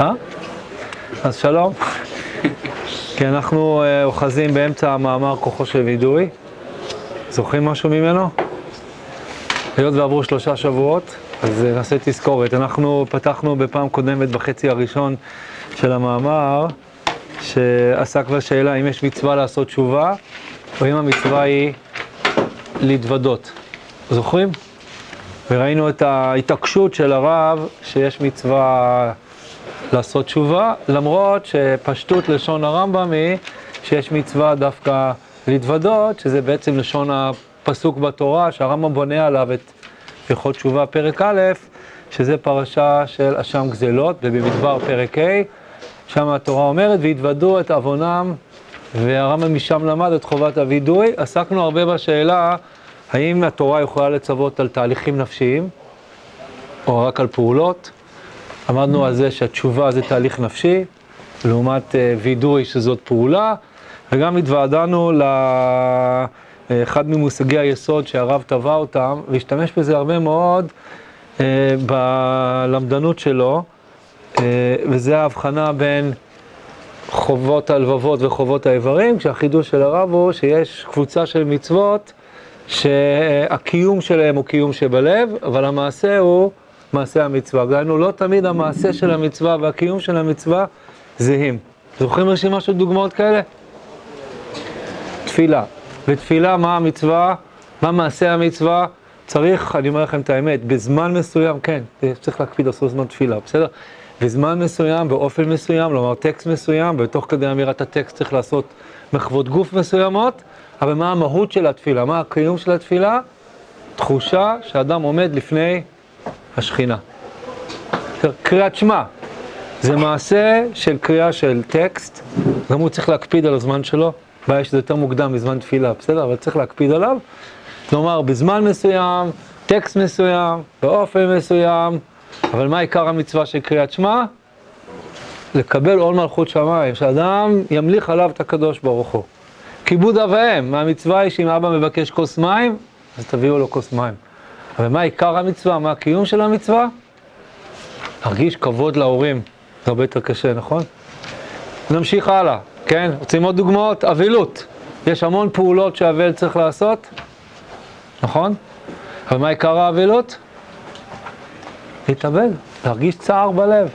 אה? אז שלום. כי אנחנו אה, אוחזים באמצע המאמר כוחו של וידוי. זוכרים משהו ממנו? היות ועברו שלושה שבועות, אז אה, נעשה תזכורת. אנחנו פתחנו בפעם קודמת בחצי הראשון של המאמר, שעסק בשאלה אם יש מצווה לעשות תשובה, או אם המצווה היא להתוודות. זוכרים? וראינו את ההתעקשות של הרב שיש מצווה לעשות תשובה, למרות שפשטות לשון הרמב"ם היא שיש מצווה דווקא להתוודות, שזה בעצם לשון הפסוק בתורה, שהרמב"ם בונה עליו את הלכות תשובה פרק א', שזה פרשה של אשם גזלות, ובמדבר פרק ה', שם התורה אומרת, והתוודו את עוונם, והרמב"ם משם למד את חובת הווידוי. עסקנו הרבה בשאלה האם התורה יכולה לצוות על תהליכים נפשיים, או רק על פעולות. עמדנו על זה שהתשובה זה תהליך נפשי, לעומת אה, וידוי שזאת פעולה, וגם התוועדנו לאחד ממושגי היסוד שהרב טבע אותם, והשתמש בזה הרבה מאוד אה, בלמדנות שלו, אה, וזה ההבחנה בין חובות הלבבות וחובות האיברים, כשהחידוש של הרב הוא שיש קבוצה של מצוות שהקיום שלהם הוא קיום שבלב, אבל המעשה הוא מעשה המצווה. דהיינו, לא תמיד המעשה של המצווה והקיום של המצווה זהים. זוכרים רשימה של דוגמאות כאלה? תפילה. בתפילה, מה המצווה? מה מעשה המצווה? צריך, אני אומר לכם את האמת, בזמן מסוים, כן, צריך להקפיד לעשות זמן תפילה, בסדר? בזמן מסוים, באופן מסוים, לומר טקסט מסוים, ותוך כדי אמירת הטקסט צריך לעשות מחוות גוף מסוימות, אבל מה המהות של התפילה? מה הקיום של התפילה? תחושה שאדם עומד לפני השכינה. קריאת שמע, זה מעשה של קריאה של טקסט, גם הוא צריך להקפיד על הזמן שלו, בעיה שזה יותר מוקדם מזמן תפילה, בסדר? אבל צריך להקפיד עליו. כלומר, בזמן מסוים, טקסט מסוים, באופן מסוים, אבל מה עיקר המצווה של קריאת שמע? לקבל עול מלכות שמיים, שאדם ימליך עליו את הקדוש ברוך הוא. כיבוד אב ואם, המצווה היא שאם אבא מבקש כוס מים, אז תביאו לו כוס מים. אבל מה עיקר המצווה? מה הקיום של המצווה? להרגיש כבוד להורים. זה הרבה יותר קשה, נכון? נמשיך הלאה, כן? רוצים עוד דוגמאות? אבילות. יש המון פעולות שאבל צריך לעשות, נכון? אבל מה עיקר האבילות? להתאבל, להרגיש צער בלב.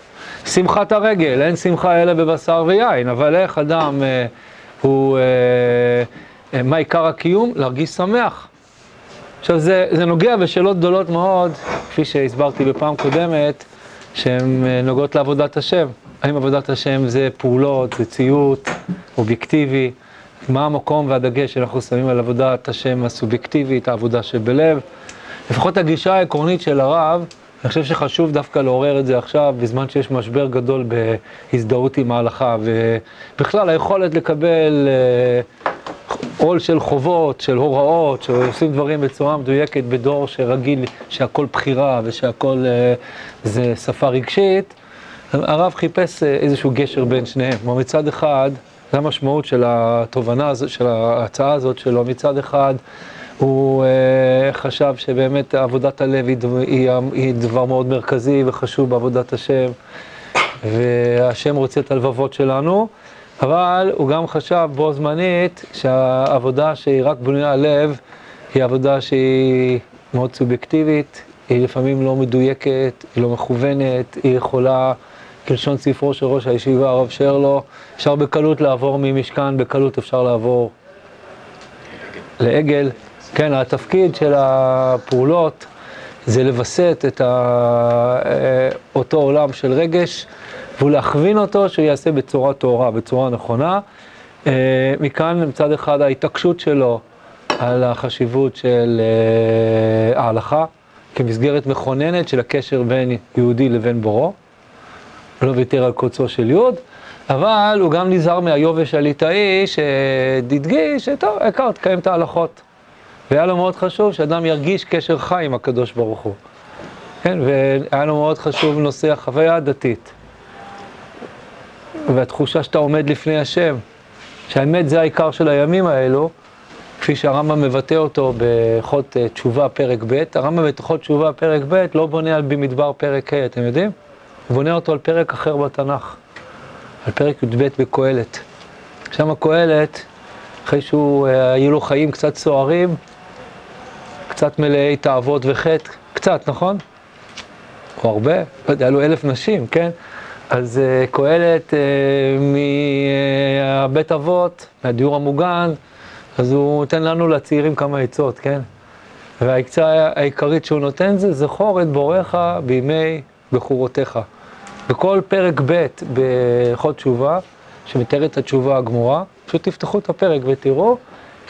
שמחת הרגל, אין שמחה אלא בבשר ויין, אבל איך אדם אה, הוא, אה, אה, מה עיקר הקיום? להרגיש שמח. עכשיו זה, זה נוגע בשאלות גדולות מאוד, כפי שהסברתי בפעם קודמת, שהן אה, נוגעות לעבודת השם. האם עבודת השם זה פעולות, זה ציות, אובייקטיבי, מה המקום והדגש שאנחנו שמים על עבודת השם הסובייקטיבית, העבודה שבלב. לפחות הגישה העקרונית של הרב, אני חושב שחשוב דווקא לעורר את זה עכשיו, בזמן שיש משבר גדול בהזדהות עם ההלכה, ובכלל היכולת לקבל אה, עול של חובות, של הוראות, שעושים דברים בצורה מדויקת בדור שרגיל שהכל בחירה ושהכל אה, זה שפה רגשית, הרב חיפש אה, איזשהו גשר בין שניהם. כלומר, מצד אחד, זו המשמעות של התובנה של ההצעה הזאת שלו, מצד אחד, הוא uh, חשב שבאמת עבודת הלב היא, היא, היא דבר מאוד מרכזי וחשוב בעבודת השם, והשם רוצה את הלבבות שלנו, אבל הוא גם חשב בו זמנית שהעבודה שהיא רק בנויה לב, היא עבודה שהיא מאוד סובייקטיבית, היא לפעמים לא מדויקת, היא לא מכוונת, היא יכולה, כלשון ספרו של ראש הישיבה, הרב שרלו, אפשר בקלות לעבור ממשכן, בקלות אפשר לעבור לעגל. כן, התפקיד של הפעולות זה לווסת את ה... אותו עולם של רגש ולהכווין אותו שהוא יעשה בצורה טהורה, בצורה נכונה. מכאן מצד אחד ההתעקשות שלו על החשיבות של ההלכה כמסגרת מכוננת של הקשר בין יהודי לבין בורו, ולא ויתר על קוצו של יוד, אבל הוא גם נזהר מהיובש הליטאי שהדגיש שטוב, העיקר תקיים את ההלכות. והיה לו מאוד חשוב שאדם ירגיש קשר חי עם הקדוש ברוך הוא. כן, והיה לו מאוד חשוב נושא החוויה הדתית. והתחושה שאתה עומד לפני השם, שהאמת זה העיקר של הימים האלו, כפי שהרמב"ם מבטא אותו בהלכות תשובה פרק ב', הרמב"ם בהלכות תשובה פרק ב' לא בונה על במדבר פרק ה', אתם יודעים? הוא בונה אותו על פרק אחר בתנ"ך, על פרק י"ב בקהלת. שם קהלת, אחרי שהיו אה, לו חיים קצת סוערים, קצת מלאי תאוות וחטא, קצת, נכון? או הרבה, לא יודע, היו אלף נשים, כן? אז uh, קהלת uh, מבית אבות, מהדיור המוגן, אז הוא נותן לנו לצעירים כמה עצות, כן? והעצה העיקרית שהוא נותן זה זכור את בוריך בימי בחורותיך. בכל פרק ב' בכל תשובה, שמתאר את התשובה הגמורה, פשוט תפתחו את הפרק ותראו,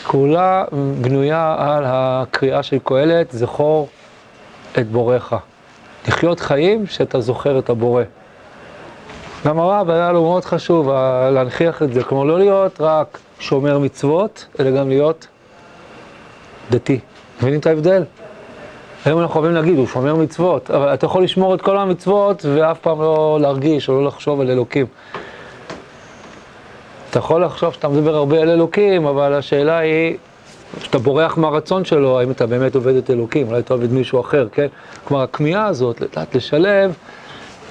כולה בנויה על הקריאה של קהלת, זכור את בוריך. לחיות חיים שאתה זוכר את הבורא. גם הרב היה לו מאוד חשוב להנכיח את זה, כלומר לא להיות רק שומר מצוות, אלא גם להיות דתי. מבינים את ההבדל? היום אנחנו אוהבים להגיד, הוא שומר מצוות, אבל אתה יכול לשמור את כל המצוות ואף פעם לא להרגיש או לא לחשוב על אלוקים. אתה יכול לחשוב שאתה מדבר הרבה על אלוקים, אבל השאלה היא, כשאתה בורח מהרצון שלו, האם אתה באמת עובד את אלוקים, אולי אתה עובד מישהו אחר, כן? כלומר, הכמיהה הזאת, לדעת לשלב,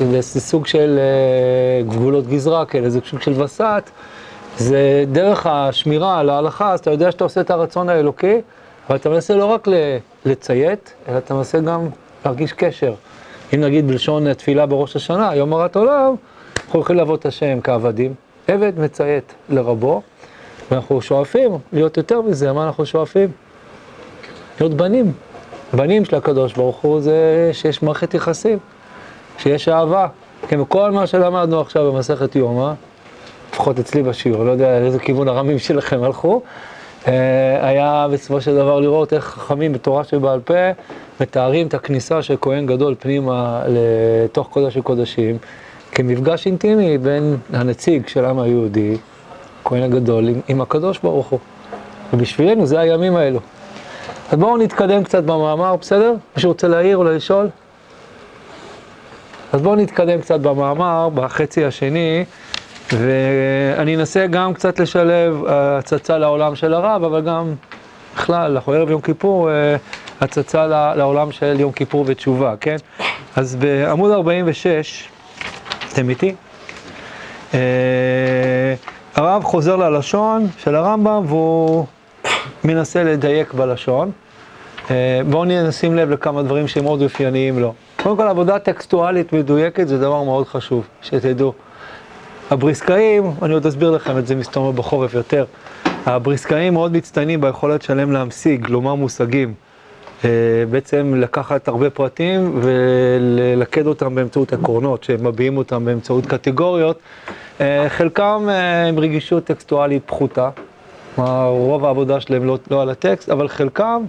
זה סוג של אה, גבולות גזרה כאלה, זה סוג של וסת, זה דרך השמירה על ההלכה, אז אתה יודע שאתה עושה את הרצון האלוקי, אבל אתה מנסה לא רק לציית, אלא אתה מנסה גם להרגיש קשר. אם נגיד בלשון תפילה בראש השנה, יום הרת עולם, אנחנו הולכים לעבוד את השם כעבדים. עבד מציית לרבו, ואנחנו שואפים להיות יותר מזה, מה אנחנו שואפים? להיות בנים. בנים של הקדוש ברוך הוא זה שיש מערכת יחסים, שיש אהבה. כן, וכל מה שלמדנו עכשיו במסכת יומא, לפחות אצלי בשיעור, לא יודע לאיזה כיוון הרמים שלכם הלכו, אה, היה בסופו של דבר לראות איך חכמים בתורה שבעל פה מתארים את הכניסה של כהן גדול פנימה לתוך קודש הקודשים כמפגש אינטימי בין הנציג של העם היהודי, כהן הגדול, עם, עם הקדוש ברוך הוא. ובשבילנו זה הימים האלו. אז בואו נתקדם קצת במאמר, בסדר? מישהו רוצה להעיר או לשאול? אז בואו נתקדם קצת במאמר, בחצי השני. ואני אנסה גם קצת לשלב אה, הצצה לעולם של הרב, אבל גם בכלל, אנחנו ערב יום כיפור, אה, הצצה לעולם של יום כיפור ותשובה, כן? אז בעמוד 46, אתם איתי? אה, הרב חוזר ללשון של הרמב"ם והוא מנסה לדייק בלשון. בואו נשים לב לכמה דברים שהם מאוד אופייניים לו. קודם כל, עבודה טקסטואלית מדויקת זה דבר מאוד חשוב, שתדעו. הבריסקאים, אני עוד אסביר לכם את זה מסתובב בחורף יותר, הבריסקאים מאוד מצטיינים ביכולת שלהם להמשיג, לומר מושגים. אה, בעצם לקחת הרבה פרטים וללכד אותם באמצעות עקרונות, שמביעים אותם באמצעות קטגוריות. אה, חלקם אה, עם רגישות טקסטואלית פחותה, רוב העבודה שלהם לא, לא על הטקסט, אבל חלקם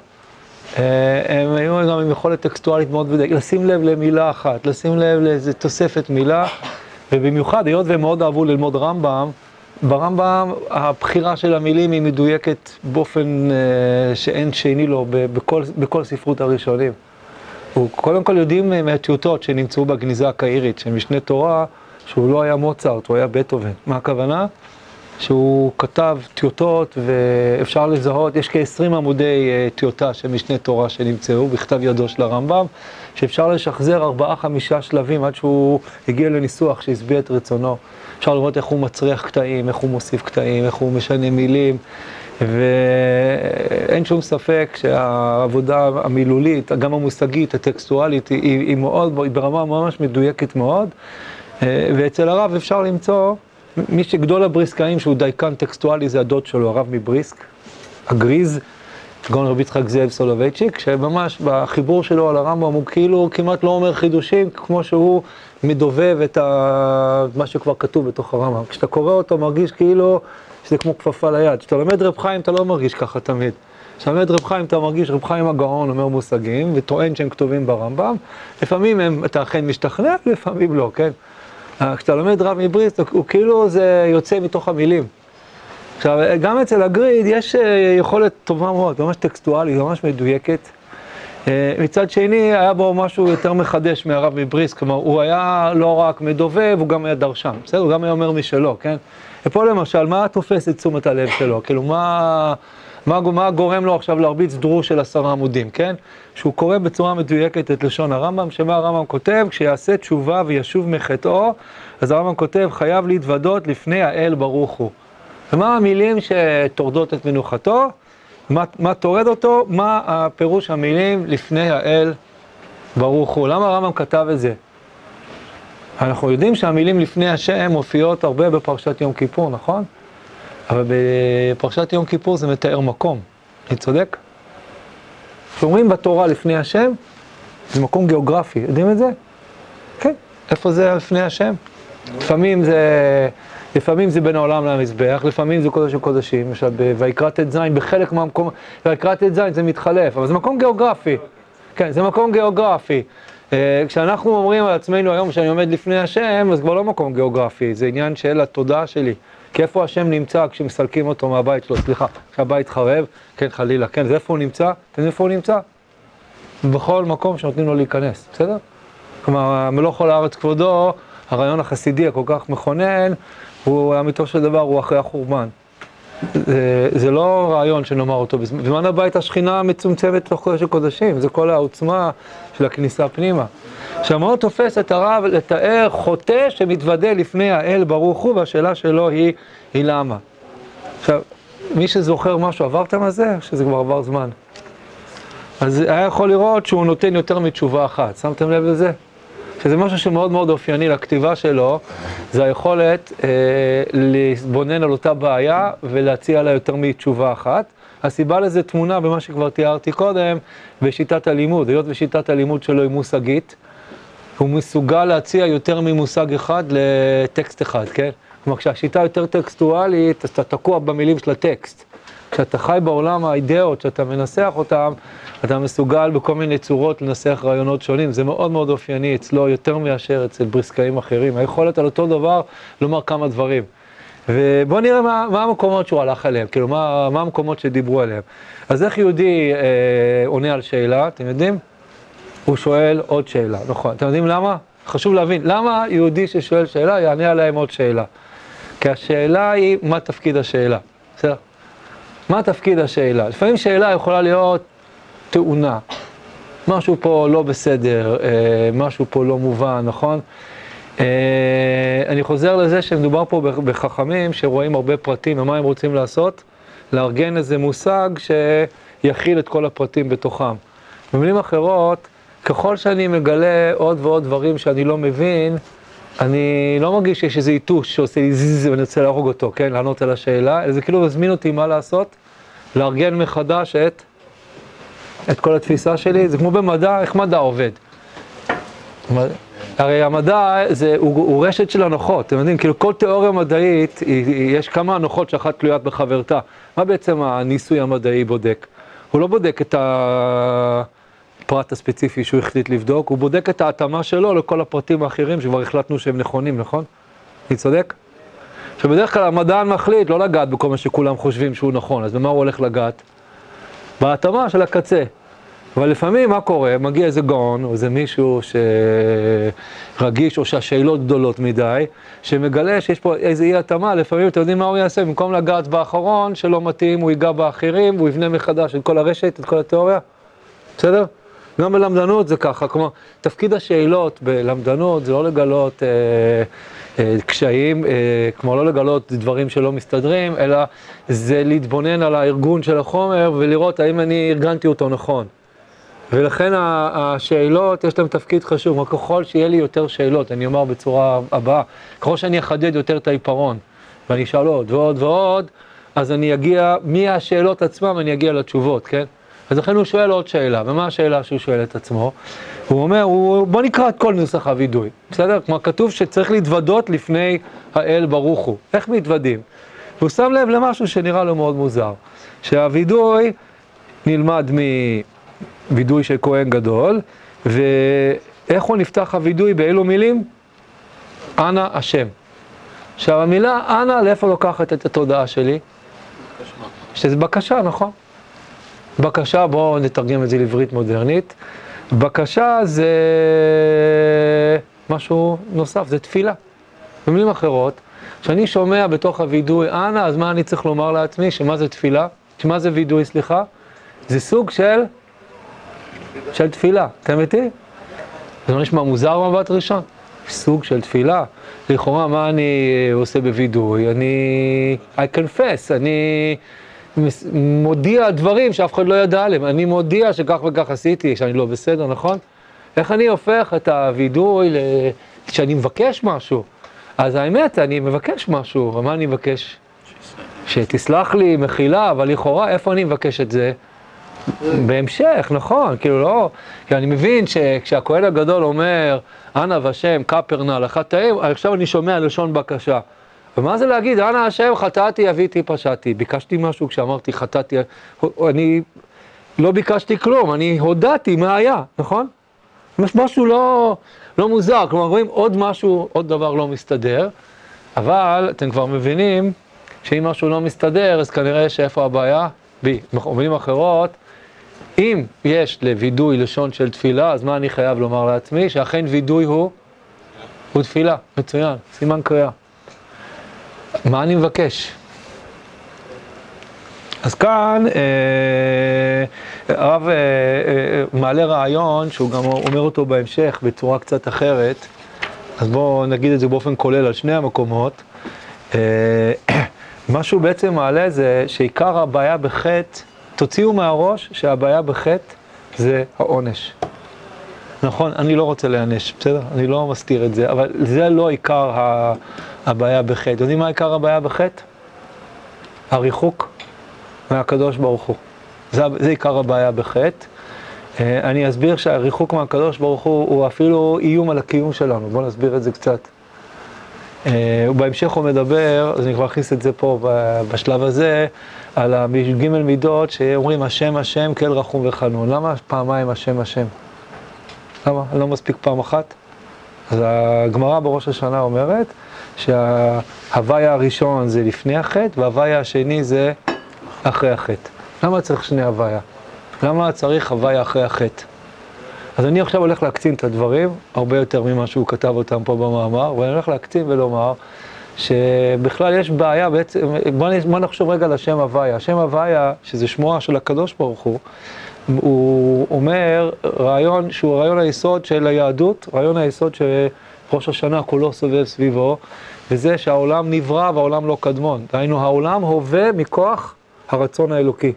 הם היו גם עם יכולת טקסטואלית מאוד ודאית, לשים לב למילה אחת, לשים לב לאיזה תוספת מילה. ובמיוחד, היות והם מאוד אהבו ללמוד רמב"ם, ברמב"ם הבחירה של המילים היא מדויקת באופן אה, שאין שני לו בכל, בכל ספרות הראשונים. הוא קודם כל יודעים מהטיוטות שנמצאו בגניזה הקהירית של משנה תורה, שהוא לא היה מוצרט, הוא היה בטהובן. מה הכוונה? שהוא כתב טיוטות ואפשר לזהות, יש כ-20 עמודי uh, טיוטה של משנה תורה שנמצאו בכתב ידו של הרמב"ם, שאפשר לשחזר ארבעה-חמישה שלבים עד שהוא הגיע לניסוח שהשביע את רצונו. אפשר לראות איך הוא מצריח קטעים, איך הוא מוסיף קטעים, איך הוא משנה מילים, ואין שום ספק שהעבודה המילולית, גם המושגית, הטקסטואלית, היא, היא מאוד, היא ברמה ממש מדויקת מאוד, ואצל הרב אפשר למצוא מי שגדול הבריסקאים, שהוא דייקן טקסטואלי, זה הדוד שלו, הרב מבריסק, הגריז, גאון רבי יצחק זאב סולובייצ'יק, שממש בחיבור שלו על הרמב"ם הוא כאילו כמעט לא אומר חידושים, כמו שהוא מדובב את ה... מה שכבר כתוב בתוך הרמב"ם. כשאתה קורא אותו מרגיש כאילו שזה כמו כפפה ליד. כשאתה לומד רב חיים אתה לא מרגיש ככה תמיד. כשאתה לומד רב חיים אתה מרגיש רב חיים הגאון אומר מושגים וטוען שהם כתובים ברמב"ם. לפעמים הם, אתה אכן משתכנע, לפעמים לא, כן? כשאתה לומד רב מבריסק, הוא כאילו זה יוצא מתוך המילים. עכשיו, גם אצל הגריד יש אה, יכולת טובה מאוד, ממש טקסטואלית, ממש מדויקת. אה, מצד שני, היה בו משהו יותר מחדש מהרב מבריסק, כלומר, הוא היה לא רק מדובב, הוא גם היה דרשן, בסדר? הוא גם היה אומר משלו, כן? ופה למשל, מה תופס את תשומת הלב שלו? כאילו, מה, מה, מה גורם לו עכשיו להרביץ דרוש של עשרה עמודים, כן? שהוא קורא בצורה מדויקת את לשון הרמב"ם, שמה הרמב"ם כותב? כשיעשה תשובה וישוב מחטאו, אז הרמב"ם כותב, חייב להתוודות לפני האל ברוך הוא. ומה המילים שטורדות את מנוחתו? מה, מה טורד אותו? מה הפירוש המילים לפני האל ברוך הוא? למה הרמב"ם כתב את זה? אנחנו יודעים שהמילים לפני השם מופיעות הרבה בפרשת יום כיפור, נכון? אבל בפרשת יום כיפור זה מתאר מקום, אני צודק? כשאומרים בתורה לפני השם, זה מקום גיאוגרפי, יודעים את זה? כן, איפה זה לפני השם? לפעמים זה, לפעמים זה בין העולם למזבח, לפעמים זה קודש וקודשים, למשל ויקרא ט"ז, בחלק מהמקום, ויקרא ט"ז זה מתחלף, אבל זה מקום גיאוגרפי, כן, זה מקום גיאוגרפי. אה, כשאנחנו אומרים על עצמנו היום שאני עומד לפני השם, אז כבר לא מקום גיאוגרפי, זה עניין של התודעה שלי. כי איפה השם נמצא כשמסלקים אותו מהבית שלו, סליחה, כשהבית חרב, כן חלילה, כן, זה איפה הוא נמצא? אתם יודעים איפה הוא נמצא? בכל מקום שנותנים לו להיכנס, בסדר? כלומר, מלוך כל הארץ כבודו, הרעיון החסידי הכל כך מכונן, הוא, אמיתו של דבר, הוא אחרי החורבן. זה, זה לא רעיון שנאמר אותו בזמן הבית השכינה מצומצמת תוך קודש הקודשים, זה כל העוצמה של הכניסה פנימה. שהמאוד תופס את הרב לתאר חוטא שמתוודה לפני האל ברוך הוא, והשאלה שלו היא, היא למה. עכשיו, מי שזוכר משהו, עברתם על זה? שזה כבר עבר זמן. אז היה יכול לראות שהוא נותן יותר מתשובה אחת, שמתם לב לזה? שזה משהו שמאוד מאוד אופייני לכתיבה שלו, זה היכולת אה, להתבונן על אותה בעיה ולהציע לה יותר מתשובה אחת. הסיבה לזה תמונה במה שכבר תיארתי קודם, בשיטת הלימוד. היות ושיטת הלימוד שלו היא מושגית, הוא מסוגל להציע יותר ממושג אחד לטקסט אחד, כן? כלומר, כשהשיטה יותר טקסטואלית, אז אתה תקוע במילים של הטקסט. כשאתה חי בעולם האידאות, כשאתה מנסח אותם, אתה מסוגל בכל מיני צורות לנסח רעיונות שונים. זה מאוד מאוד אופייני אצלו, יותר מאשר אצל בריסקאים אחרים. היכולת על אותו דבר לומר כמה דברים. ובואו נראה מה, מה המקומות שהוא הלך אליהם, כאילו, מה, מה המקומות שדיברו עליהם. אז איך יהודי אה, עונה על שאלה, אתם יודעים? הוא שואל עוד שאלה, נכון. אתם יודעים למה? חשוב להבין, למה יהודי ששואל שאלה יענה עליהם עוד שאלה? כי השאלה היא, מה תפקיד השאלה? בסדר? מה תפקיד השאלה? לפעמים שאלה יכולה להיות טעונה. משהו פה לא בסדר, אה, משהו פה לא מובן, נכון? אה, אני חוזר לזה שמדובר פה בחכמים שרואים הרבה פרטים, ומה הם רוצים לעשות? לארגן איזה מושג שיכיל את כל הפרטים בתוכם. במילים אחרות, ככל שאני מגלה עוד ועוד דברים שאני לא מבין, אני לא מרגיש שיש איזה יתוש שעושה לי זיז ואני רוצה להרוג אותו, כן? לענות על השאלה, זה כאילו מזמין אותי מה לעשות? לארגן מחדש את, את כל התפיסה שלי. זה כמו במדע, איך מדע עובד? הרי המדע זה, הוא, הוא רשת של הנוחות, אתם יודעים, כאילו כל תיאוריה מדעית, היא, היא, יש כמה הנוחות שאחת תלוית בחברתה. מה בעצם הניסוי המדעי בודק? הוא לא בודק את הפרט הספציפי שהוא החליט לבדוק, הוא בודק את ההתאמה שלו לכל הפרטים האחרים שכבר החלטנו שהם נכונים, נכון? אני צודק? שבדרך כלל המדען מחליט לא לגעת בכל מה שכולם חושבים שהוא נכון, אז במה הוא הולך לגעת? בהתאמה של הקצה. אבל לפעמים מה קורה? מגיע איזה גאון, או איזה מישהו שרגיש, או שהשאלות גדולות מדי, שמגלה שיש פה איזה אי התאמה, לפעמים אתם יודעים מה הוא יעשה? במקום לגעת באחרון שלא מתאים, הוא ייגע באחרים, והוא יבנה מחדש את כל הרשת, את כל התיאוריה. בסדר? גם בלמדנות זה ככה, כלומר, תפקיד השאלות בלמדנות זה לא לגלות אה, אה, קשיים, אה, כמו לא לגלות דברים שלא מסתדרים, אלא זה להתבונן על הארגון של החומר ולראות האם אני ארגנתי אותו נכון. ולכן השאלות, יש להן תפקיד חשוב, ככל שיהיה לי יותר שאלות, אני אומר בצורה הבאה, ככל שאני אחדד יותר את העיפרון, ואני אשאל עוד ועוד ועוד, אז אני אגיע, מהשאלות עצמם אני אגיע לתשובות, כן? אז לכן הוא שואל עוד שאלה, ומה השאלה שהוא שואל את עצמו? הוא אומר, הוא, בוא נקרא את כל נוסח הווידוי, בסדר? כלומר, כתוב שצריך להתוודות לפני האל ברוך הוא. איך מתוודים? והוא שם לב למשהו שנראה לו מאוד מוזר, שהווידוי נלמד מווידוי של כהן גדול, ואיך הוא נפתח הווידוי, באילו מילים? אנא השם. עכשיו המילה אנא, לאיפה לוקחת את התודעה שלי? שזה בקשה, נכון? בקשה, בואו נתרגם את זה לעברית מודרנית. בקשה זה משהו נוסף, זה תפילה. במילים אחרות, כשאני שומע בתוך הווידוי אנא, אז מה אני צריך לומר לעצמי? שמה זה תפילה? מה זה וידוי, סליחה? זה סוג של, של תפילה, אתם איתי? זה לא נשמע מוזר במבט ראשון? סוג של תפילה. לכאורה, מה אני עושה בווידוי? אני... I confess, אני מודיע דברים שאף אחד לא ידע עליהם. אני מודיע שכך וכך עשיתי, שאני לא בסדר, נכון? איך אני הופך את הווידוי ל... כשאני מבקש משהו? אז האמת, אני מבקש משהו, ומה אני מבקש? שתסלח לי, מחילה, אבל לכאורה, איפה אני מבקש את זה? בהמשך, נכון, כאילו לא, כי אני מבין שכשהכהן הגדול אומר, אנא והשם, כפר לחטאים, עכשיו אני שומע לשון בקשה. ומה זה להגיד, אנא השם, חטאתי, אביתי, פשעתי. ביקשתי משהו כשאמרתי חטאתי, אני לא ביקשתי כלום, אני הודעתי מה היה, נכון? משהו לא, לא מוזר, כלומר רואים עוד משהו, עוד דבר לא מסתדר, אבל אתם כבר מבינים שאם משהו לא מסתדר, אז כנראה שאיפה הבעיה? בי. במילים אחרות, אם יש לווידוי לשון של תפילה, אז מה אני חייב לומר לעצמי? שאכן וידוי הוא, הוא תפילה, מצוין, סימן קריאה. מה אני מבקש? אז כאן אה, הרב אה, אה, מעלה רעיון שהוא גם אומר אותו בהמשך בצורה קצת אחרת, אז בואו נגיד את זה באופן כולל על שני המקומות. מה שהוא בעצם מעלה זה שעיקר הבעיה בחטא, תוציאו מהראש שהבעיה בחטא זה העונש. נכון, אני לא רוצה להיענש, בסדר? אני לא מסתיר את זה, אבל זה לא עיקר הבעיה בחטא. יודעים מה עיקר הבעיה בחטא? הריחוק מהקדוש ברוך הוא. זה, זה עיקר הבעיה בחטא. אה, אני אסביר שהריחוק מהקדוש ברוך הוא הוא אפילו איום על הקיום שלנו, בואו נסביר את זה קצת. אה, ובהמשך הוא מדבר, אז אני כבר אכניס את זה פה בשלב הזה, על הג' מידות שאומרים השם השם כל רחום וחנון. למה פעמיים השם השם? למה? לא מספיק פעם אחת? אז הגמרא בראש השנה אומרת שההוויה הראשון זה לפני החטא וההוויה השני זה אחרי החטא. למה צריך שני הוויה? למה צריך הוויה אחרי החטא? אז אני עכשיו הולך להקצין את הדברים, הרבה יותר ממה שהוא כתב אותם פה במאמר, ואני הולך להקצין ולומר שבכלל יש בעיה בעצם, בוא, נחשוב רגע על השם הוויה. השם הוויה, שזה שמו של הקדוש ברוך הוא, הוא אומר רעיון שהוא רעיון היסוד של היהדות, רעיון היסוד שראש השנה כולו סובב סביבו, וזה שהעולם נברא והעולם לא קדמון. דהיינו, העולם הווה מכוח הרצון האלוקי.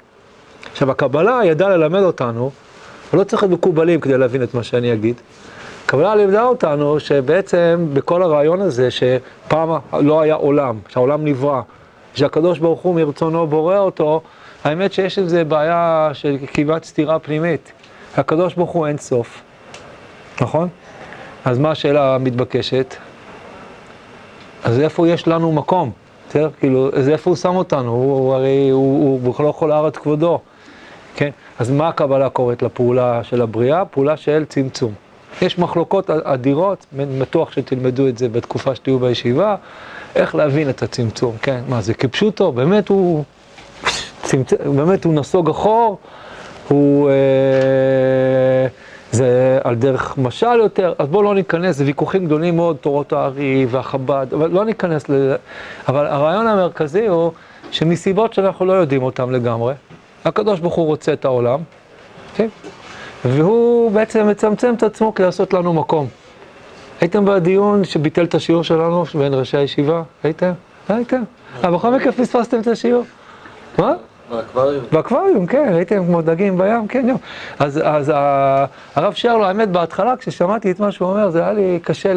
עכשיו, הקבלה ידעה ללמד אותנו, ולא צריך להיות מקובלים כדי להבין את מה שאני אגיד. הקבלה לימדה אותנו שבעצם בכל הרעיון הזה, שפעם לא היה עולם, שהעולם נברא, שהקדוש ברוך הוא מרצונו בורא אותו, האמת שיש עם זה בעיה של כמעט סתירה פנימית. הקדוש ברוך הוא אין סוף, נכון? אז מה השאלה המתבקשת? אז איפה יש לנו מקום? בסדר? כאילו, אז איפה הוא שם אותנו? הוא הרי, הוא בכלל לא יכול לארץ כבודו, כן? אז מה הקבלה קוראת לפעולה של הבריאה? פעולה של צמצום. יש מחלוקות אדירות, בטוח שתלמדו את זה בתקופה שתהיו בישיבה, איך להבין את הצמצום, כן? מה זה כפשוטו? באמת הוא, צמצ... באמת הוא נסוג אחור, הוא... אה, זה על דרך משל יותר, אז בואו לא ניכנס, זה ויכוחים גדולים מאוד, תורות הארי והחב"ד, אבל לא ניכנס לזה. אבל הרעיון המרכזי הוא שמסיבות שאנחנו לא יודעים אותן לגמרי, הקדוש ברוך הוא רוצה את העולם, כן? והוא בעצם מצמצם את עצמו כדי לעשות לנו מקום. הייתם בדיון שביטל את השיעור שלנו בין ראשי הישיבה? הייתם? הייתם. אבל בכל מקרה פספסתם את השיעור. מה? באקווריום. באקווריום, כן, הייתם כמו דגים בים, כן, יום. אז, אז הרב שרלו, האמת, בהתחלה, כששמעתי את מה שהוא אומר, זה היה לי קשה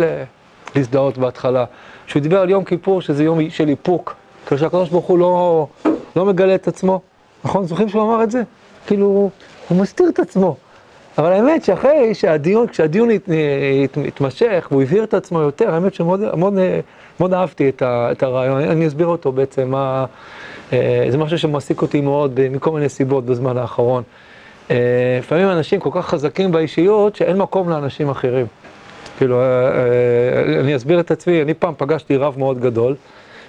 להזדהות בהתחלה. כשהוא דיבר על יום כיפור, שזה יום של איפוק, כאילו שהקדוש ברוך הוא לא, לא מגלה את עצמו. נכון? זוכרים שהוא אמר את זה? כאילו, הוא מסתיר את עצמו. אבל האמת שאחרי שהדיון, כשהדיון הת, הת, התמשך והוא הבהיר את עצמו יותר, האמת שמאוד מאוד, מאוד אהבתי את, ה, את הרעיון, אני אסביר אותו בעצם, מה, אה, זה משהו שמעסיק אותי מאוד מכל מיני סיבות בזמן האחרון. אה, לפעמים אנשים כל כך חזקים באישיות שאין מקום לאנשים אחרים. כאילו, אה, אני אסביר את עצמי, אני פעם פגשתי רב מאוד גדול,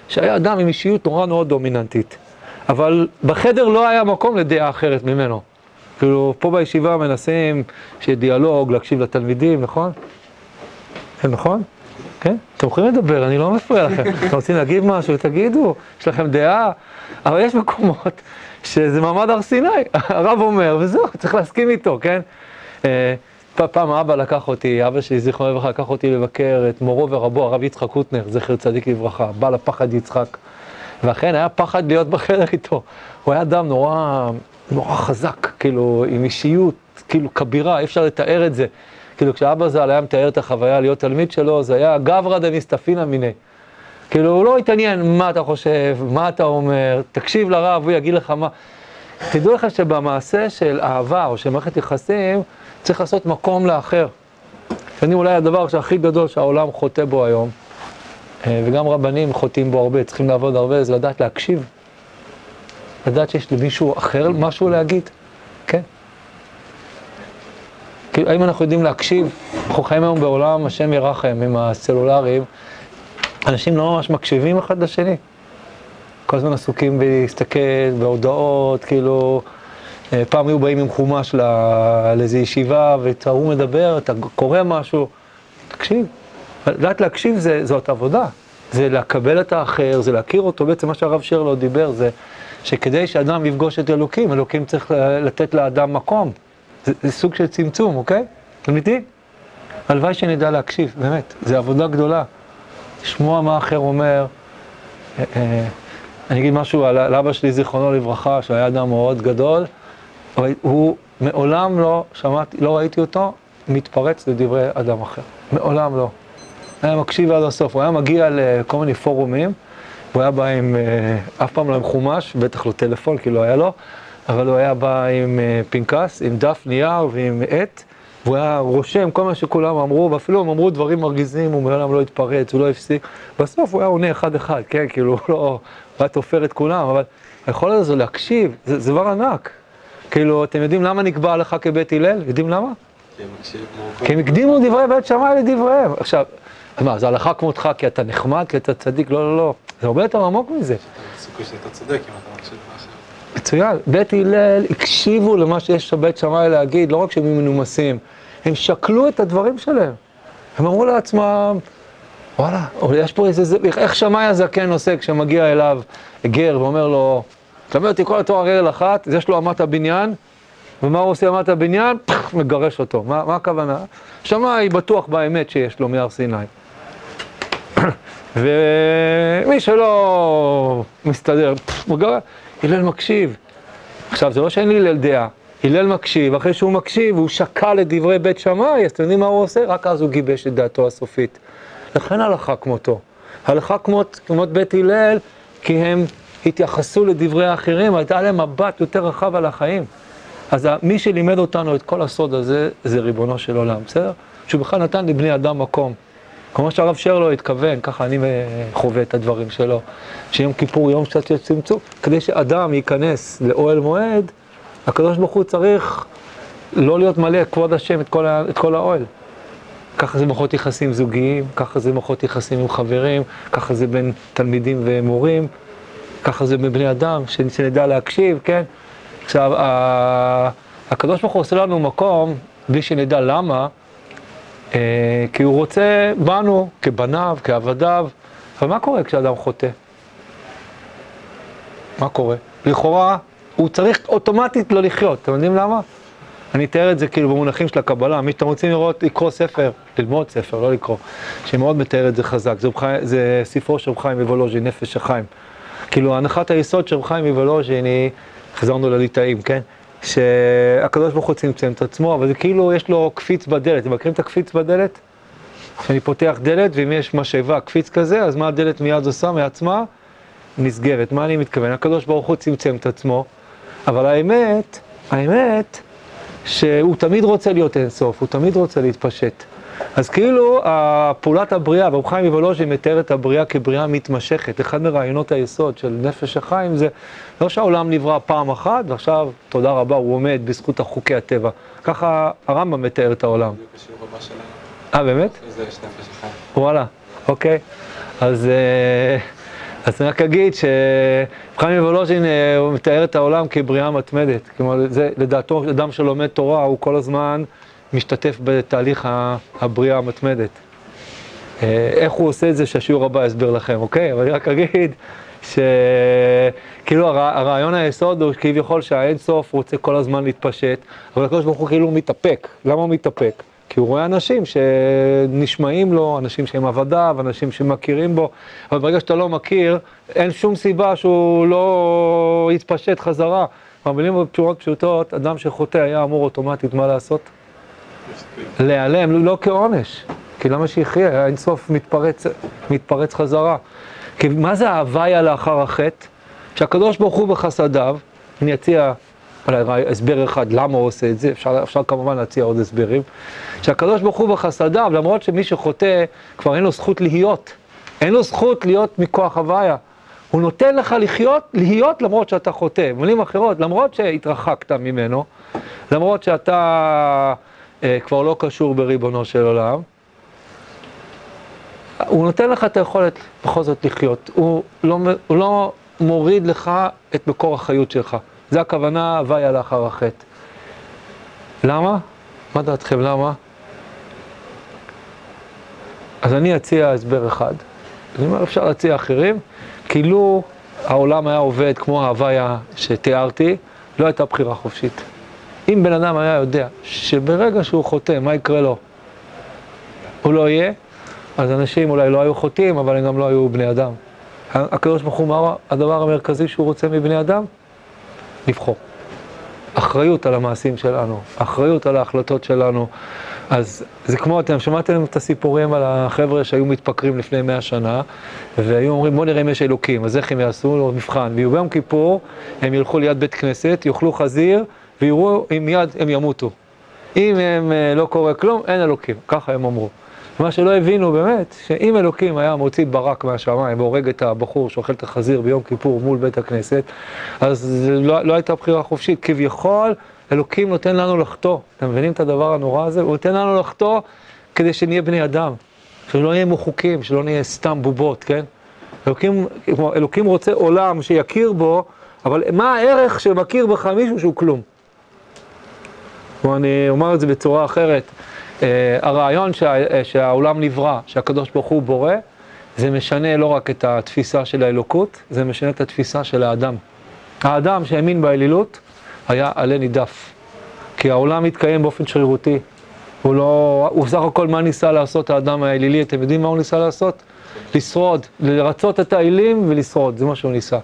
שהיה אדם עם אישיות נורא מאוד דומיננטית, אבל בחדר לא היה מקום לדעה אחרת ממנו. כאילו, פה בישיבה מנסים שיהיה דיאלוג, להקשיב לתלמידים, נכון? כן, נכון? כן? אתם יכולים לדבר, אני לא מפריע לכם. אתם רוצים להגיד משהו, תגידו, יש לכם דעה, אבל יש מקומות שזה מעמד הר סיני, הרב אומר, וזהו, צריך להסכים איתו, כן? אה, פעם אבא לקח אותי, אבא שלי, זיכרונו לברכה, לקח אותי לבקר את מורו ורבו, הרב יצחק קוטנר, זכר צדיק לברכה, בעל הפחד יצחק. ואכן היה פחד להיות בחדר איתו. הוא היה אדם נורא, נורא חזק, כאילו, עם אישיות, כאילו, כבירה, אי אפשר לתאר את זה. כאילו, כשאבא ז"ל היה מתאר את החוויה להיות תלמיד שלו, זה היה גברא דמיסטפינא מיניה. כאילו, הוא לא התעניין מה אתה חושב, מה אתה אומר, תקשיב לרב, הוא יגיד לך מה. תדעו לך שבמעשה של אהבה או של מערכת יחסים, צריך לעשות מקום לאחר. שאני אולי הדבר שהכי גדול שהעולם חוטא בו היום, אה, וגם רבנים חוטאים בו הרבה, צריכים לעבוד הרבה, זה לדעת להקשיב. לדעת שיש למישהו אחר משהו להגיד, כן? כאילו, האם אנחנו יודעים להקשיב? אנחנו חיים היום בעולם, השם ירחם, עם הסלולריים, אנשים לא ממש מקשיבים אחד לשני. כל הזמן עסוקים בלהסתכל בהודעות, כאילו, אה, פעם היו באים עם חומש לאיזו ישיבה, והוא מדבר, אתה קורא משהו, תקשיב. לדעת להקשיב זה, זאת עבודה, זה לקבל את האחר, זה להכיר אותו, בעצם מה שהרב שרלו דיבר זה שכדי שאדם יפגוש את אלוקים, אלוקים צריך לתת לאדם מקום. זה, זה סוג של צמצום, אוקיי? אמיתי? הלוואי שנדע להקשיב, באמת, זו עבודה גדולה. לשמוע מה האחר אומר. אה, אה, אני אגיד משהו על אבא שלי, זיכרונו לברכה, שהיה אדם מאוד גדול, הוא מעולם לא שמעתי, לא ראיתי אותו מתפרץ לדברי אדם אחר. מעולם לא. היה מקשיב עד הסוף, הוא היה מגיע לכל מיני פורומים, הוא היה בא עם, אה, אף פעם לא עם חומש, בטח לא טלפון, כי לא היה לו, אבל הוא היה בא עם פנקס, עם דף נייר ועם עט. והוא היה רושם כל מה שכולם אמרו, ואפילו הם אמרו דברים מרגיזים, הוא מעולם לא התפרץ, הוא לא הפסיק. בסוף הוא היה עונה אחד-אחד, כן, כאילו, הוא לא, הוא היה תופר את כולם, אבל היכולת הזו להקשיב, זה, זה דבר ענק. כאילו, אתם יודעים למה נקבע הלכה כבית הלל? יודעים למה? כי הם הקדימו דברי בית שמאי לדבריהם. עכשיו, מה, זה הלכה כמותך כי אתה נחמד, כי אתה צדיק? לא, לא, לא. זה הרבה יותר עמוק מזה. סיכוי שאתה צודק אם אתה מקשיב משהו. מצוין. בית הלל הקשיבו למה שיש לבית שמאי להגיד, לא רק שהם היו מנומסים, הם שקלו את הדברים שלהם. הם אמרו לעצמם, וואלה, יש פה איזה, איך שמאי הזקן עושה כשמגיע אליו גר ואומר לו, תלמד אותי כל התואר רגל אחת, יש לו אמת הבניין, ומה הוא עושה אמת הבניין? פח, מגרש אותו. מה, מה הכוונה? שמאי בטוח באמת שיש לו מהר סיני. ומי שלא מסתדר, מגרש, הלל מקשיב. עכשיו, זה לא שאין לי הלל דעה. הלל מקשיב, אחרי שהוא מקשיב, הוא שקל את דברי בית שמאי, אז אתם יודעים מה הוא עושה? רק אז הוא גיבש את דעתו הסופית. לכן הלכה כמותו. הלכה כמות, כמות בית הלל, כי הם התייחסו לדברי האחרים, הייתה להם מבט יותר רחב על החיים. אז מי שלימד אותנו את כל הסוד הזה, זה ריבונו של עולם, בסדר? שהוא בכלל נתן לבני אדם מקום. כמו שהרב שרלו התכוון, ככה אני חווה את הדברים שלו, שיום כיפור יום קצת של צמצום, כדי שאדם ייכנס לאוהל מועד, הקדוש ברוך הוא צריך לא להיות מלא כבוד השם את כל, את כל האוהל. ככה זה מערכות יחסים זוגיים, ככה זה מערכות יחסים עם חברים, ככה זה בין תלמידים ומורים, ככה זה בין בני אדם, שנדע להקשיב, כן? עכשיו, הקדוש ברוך הוא עושה לנו מקום, בלי שנדע למה, אה, כי הוא רוצה בנו, כבניו, כעבדיו, אבל מה קורה כשאדם חוטא? מה קורה? לכאורה, הוא צריך אוטומטית לא לחיות, אתם יודעים למה? אני אתאר את זה כאילו במונחים של הקבלה, מי שאתם רוצים לראות, לקרוא ספר, ללמוד ספר, לא לקרוא, שמאוד מתאר את זה חזק, זה, חי... זה ספרו של רב חיים מוולוז'ין, נפש החיים. כאילו הנחת היסוד של רב חיים מוולוז'ין היא, חזרנו לליטאים, כן? שהקדוש ברוך הוא צמצם את עצמו, אבל זה כאילו יש לו קפיץ בדלת, אתם מכירים את הקפיץ בדלת? כשאני פותח דלת ואם יש משאבה, קפיץ כזה, אז מה הדלת מיד עושה מעצמה? נסגרת. מה אני מתכוון? הקדוש ברוך הוא צמצם את עצמו, אבל האמת, האמת, שהוא תמיד רוצה להיות אינסוף, הוא תמיד רוצה להתפשט. אז כאילו פעולת הבריאה, רב חיים מוולוז'ין מתאר את הבריאה כבריאה מתמשכת. אחד מרעיונות היסוד של נפש החיים זה לא שהעולם נברא פעם אחת ועכשיו, תודה רבה, הוא עומד בזכות החוקי הטבע. ככה הרמב"ם מתאר את העולם. אה, באמת? וואלה, אוקיי. אז... אה, אז אני רק אגיד שחיים מוולוז'ין אה, הוא מתאר את העולם כבריאה מתמדת. כלומר, זה, לדעתו, אדם שלומד תורה הוא כל הזמן משתתף בתהליך הבריאה המתמדת. אה, איך הוא עושה את זה שהשיעור הבא יסביר לכם, אוקיי? אבל אני רק אגיד שכאילו הר... הרעיון היסוד הוא כביכול שהאין סוף רוצה כל הזמן להתפשט, אבל הקדוש ברוך הוא כאילו מתאפק. למה הוא מתאפק? כי הוא רואה אנשים שנשמעים לו, אנשים שהם עבדיו, אנשים שמכירים בו, אבל ברגע שאתה לא מכיר, אין שום סיבה שהוא לא יתפשט חזרה. במילים מאוד פשוטות, אדם שחוטא היה אמור אוטומטית מה לעשות? להיעלם, לא כעונש. כי למה שיחיה? האין סוף מתפרץ, מתפרץ חזרה. כי מה זה ההוויה לאחר החטא? שהקדוש ברוך הוא בחסדיו, אני אציע הסבר אחד למה הוא עושה את זה, אפשר, אפשר כמובן להציע עוד הסברים, שהקדוש ברוך הוא בחסדיו, למרות שמי שחוטא כבר אין לו זכות להיות, אין לו זכות להיות מכוח הוויה. הוא נותן לך לחיות, להיות למרות שאתה חוטא. במילים אחרות, למרות שהתרחקת ממנו, למרות שאתה אה, כבר לא קשור בריבונו של עולם, הוא נותן לך את היכולת בכל זאת לחיות. הוא לא, הוא לא מוריד לך את מקור החיות שלך. זה הכוונה הוויה לאחר החטא. למה? מה דעתכם למה? אז אני אציע הסבר אחד. אני אומר, אפשר להציע אחרים. כאילו העולם היה עובד כמו ההוויה שתיארתי, לא הייתה בחירה חופשית. אם בן אדם היה יודע שברגע שהוא חוטא, מה יקרה לו? הוא לא יהיה, אז אנשים אולי לא היו חוטאים, אבל הם גם לא היו בני אדם. הקדוש ברוך הוא, מה הדבר המרכזי שהוא רוצה מבני אדם? לבחור. אחריות על המעשים שלנו, אחריות על ההחלטות שלנו. אז זה כמו, אתם שמעתם את הסיפורים על החבר'ה שהיו מתפקרים לפני מאה שנה, והיו אומרים בוא נראה אם יש אלוקים, אז איך הם יעשו לו מבחן, וביום כיפור הם ילכו ליד בית כנסת, יאכלו חזיר, ויראו אם מיד הם ימותו. אם הם אה, לא קורה כלום, אין אלוקים, ככה הם אמרו. מה שלא הבינו באמת, שאם אלוקים היה מוציא ברק מהשמיים והורג את הבחור שאוכל את החזיר ביום כיפור מול בית הכנסת, אז לא, לא הייתה בחירה חופשית. כביכול, אלוקים נותן לנו לחטוא. אתם מבינים את הדבר הנורא הזה? הוא נותן לנו לחטוא כדי שנהיה בני אדם. שלא נהיה מוחוקים, שלא נהיה סתם בובות, כן? אלוקים, אלוקים רוצה עולם שיכיר בו, אבל מה הערך שמכיר בך מישהו שהוא כלום? אני אומר את זה בצורה אחרת. Uh, הרעיון שה, uh, שהעולם נברא, שהקדוש ברוך הוא בורא, זה משנה לא רק את התפיסה של האלוקות, זה משנה את התפיסה של האדם. האדם שהאמין באלילות היה עלה נידף. כי העולם מתקיים באופן שרירותי. הוא לא, הוא סך הכל מה ניסה לעשות האדם האלילי, אתם יודעים מה הוא ניסה לעשות? לשרוד, לרצות את האלים ולשרוד, זה מה שהוא ניסה.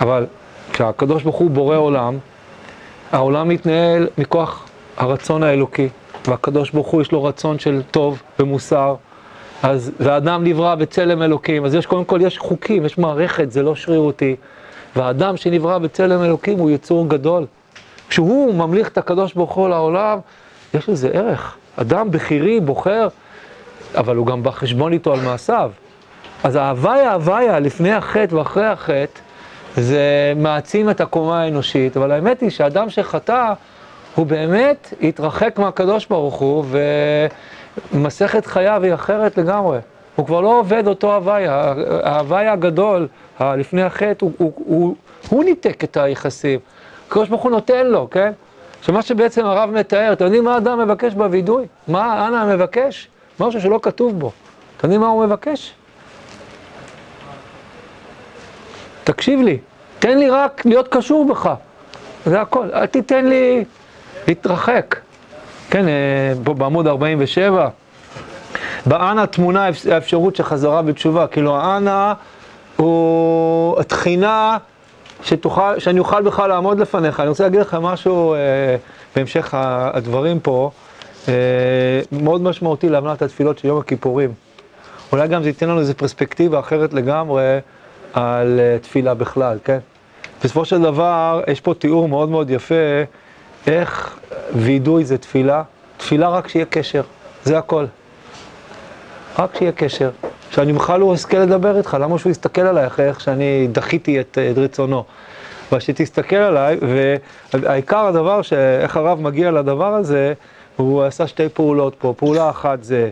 אבל כשהקדוש ברוך הוא בורא עולם, העולם מתנהל מכוח הרצון האלוקי. והקדוש ברוך הוא יש לו רצון של טוב ומוסר, אז, והאדם נברא בצלם אלוקים, אז יש קודם כל, יש חוקים, יש מערכת, זה לא שרירותי. והאדם שנברא בצלם אלוקים הוא יצור גדול. כשהוא ממליך את הקדוש ברוך הוא לעולם, יש לזה ערך. אדם בכירי, בוחר, אבל הוא גם בא חשבון איתו על מעשיו. אז ההוויה, ההוויה, לפני החטא ואחרי החטא, זה מעצים את הקומה האנושית, אבל האמת היא שאדם שחטא, הוא באמת התרחק מהקדוש ברוך הוא, ומסכת חייו היא אחרת לגמרי. הוא כבר לא עובד אותו הוויה, ההוויה הגדול, לפני החטא, הוא, הוא, הוא, הוא ניתק את היחסים. הקדוש ברוך הוא נותן לו, כן? שמה שבעצם הרב מתאר, אתם יודעים מה האדם מבקש בווידוי? מה אנא מבקש? משהו שלא כתוב בו. אתם יודעים מה הוא מבקש? תקשיב לי, תן לי רק להיות קשור בך, זה הכל, אל תיתן לי להתרחק. כן, אה, פה בעמוד 47, באנה טמונה האפשרות של חזרה בתשובה, כאילו האנה הוא התחינה שתוכל, שאני אוכל בכלל לעמוד לפניך. אני רוצה להגיד לכם משהו אה, בהמשך הדברים פה, אה, מאוד משמעותי להבנת התפילות של יום הכיפורים. אולי גם זה ייתן לנו איזו פרספקטיבה אחרת לגמרי על אה, תפילה בכלל, כן? בסופו של דבר, יש פה תיאור מאוד מאוד יפה איך וידוי זה תפילה? תפילה רק שיהיה קשר, זה הכל. רק שיהיה קשר. שאני בכלל לא אזכה לדבר איתך, למה שהוא יסתכל עליי אחרי איך שאני דחיתי את, את רצונו? אבל שתסתכל עליי, והעיקר הדבר, שאיך הרב מגיע לדבר הזה, הוא עשה שתי פעולות פה. פעולה אחת זה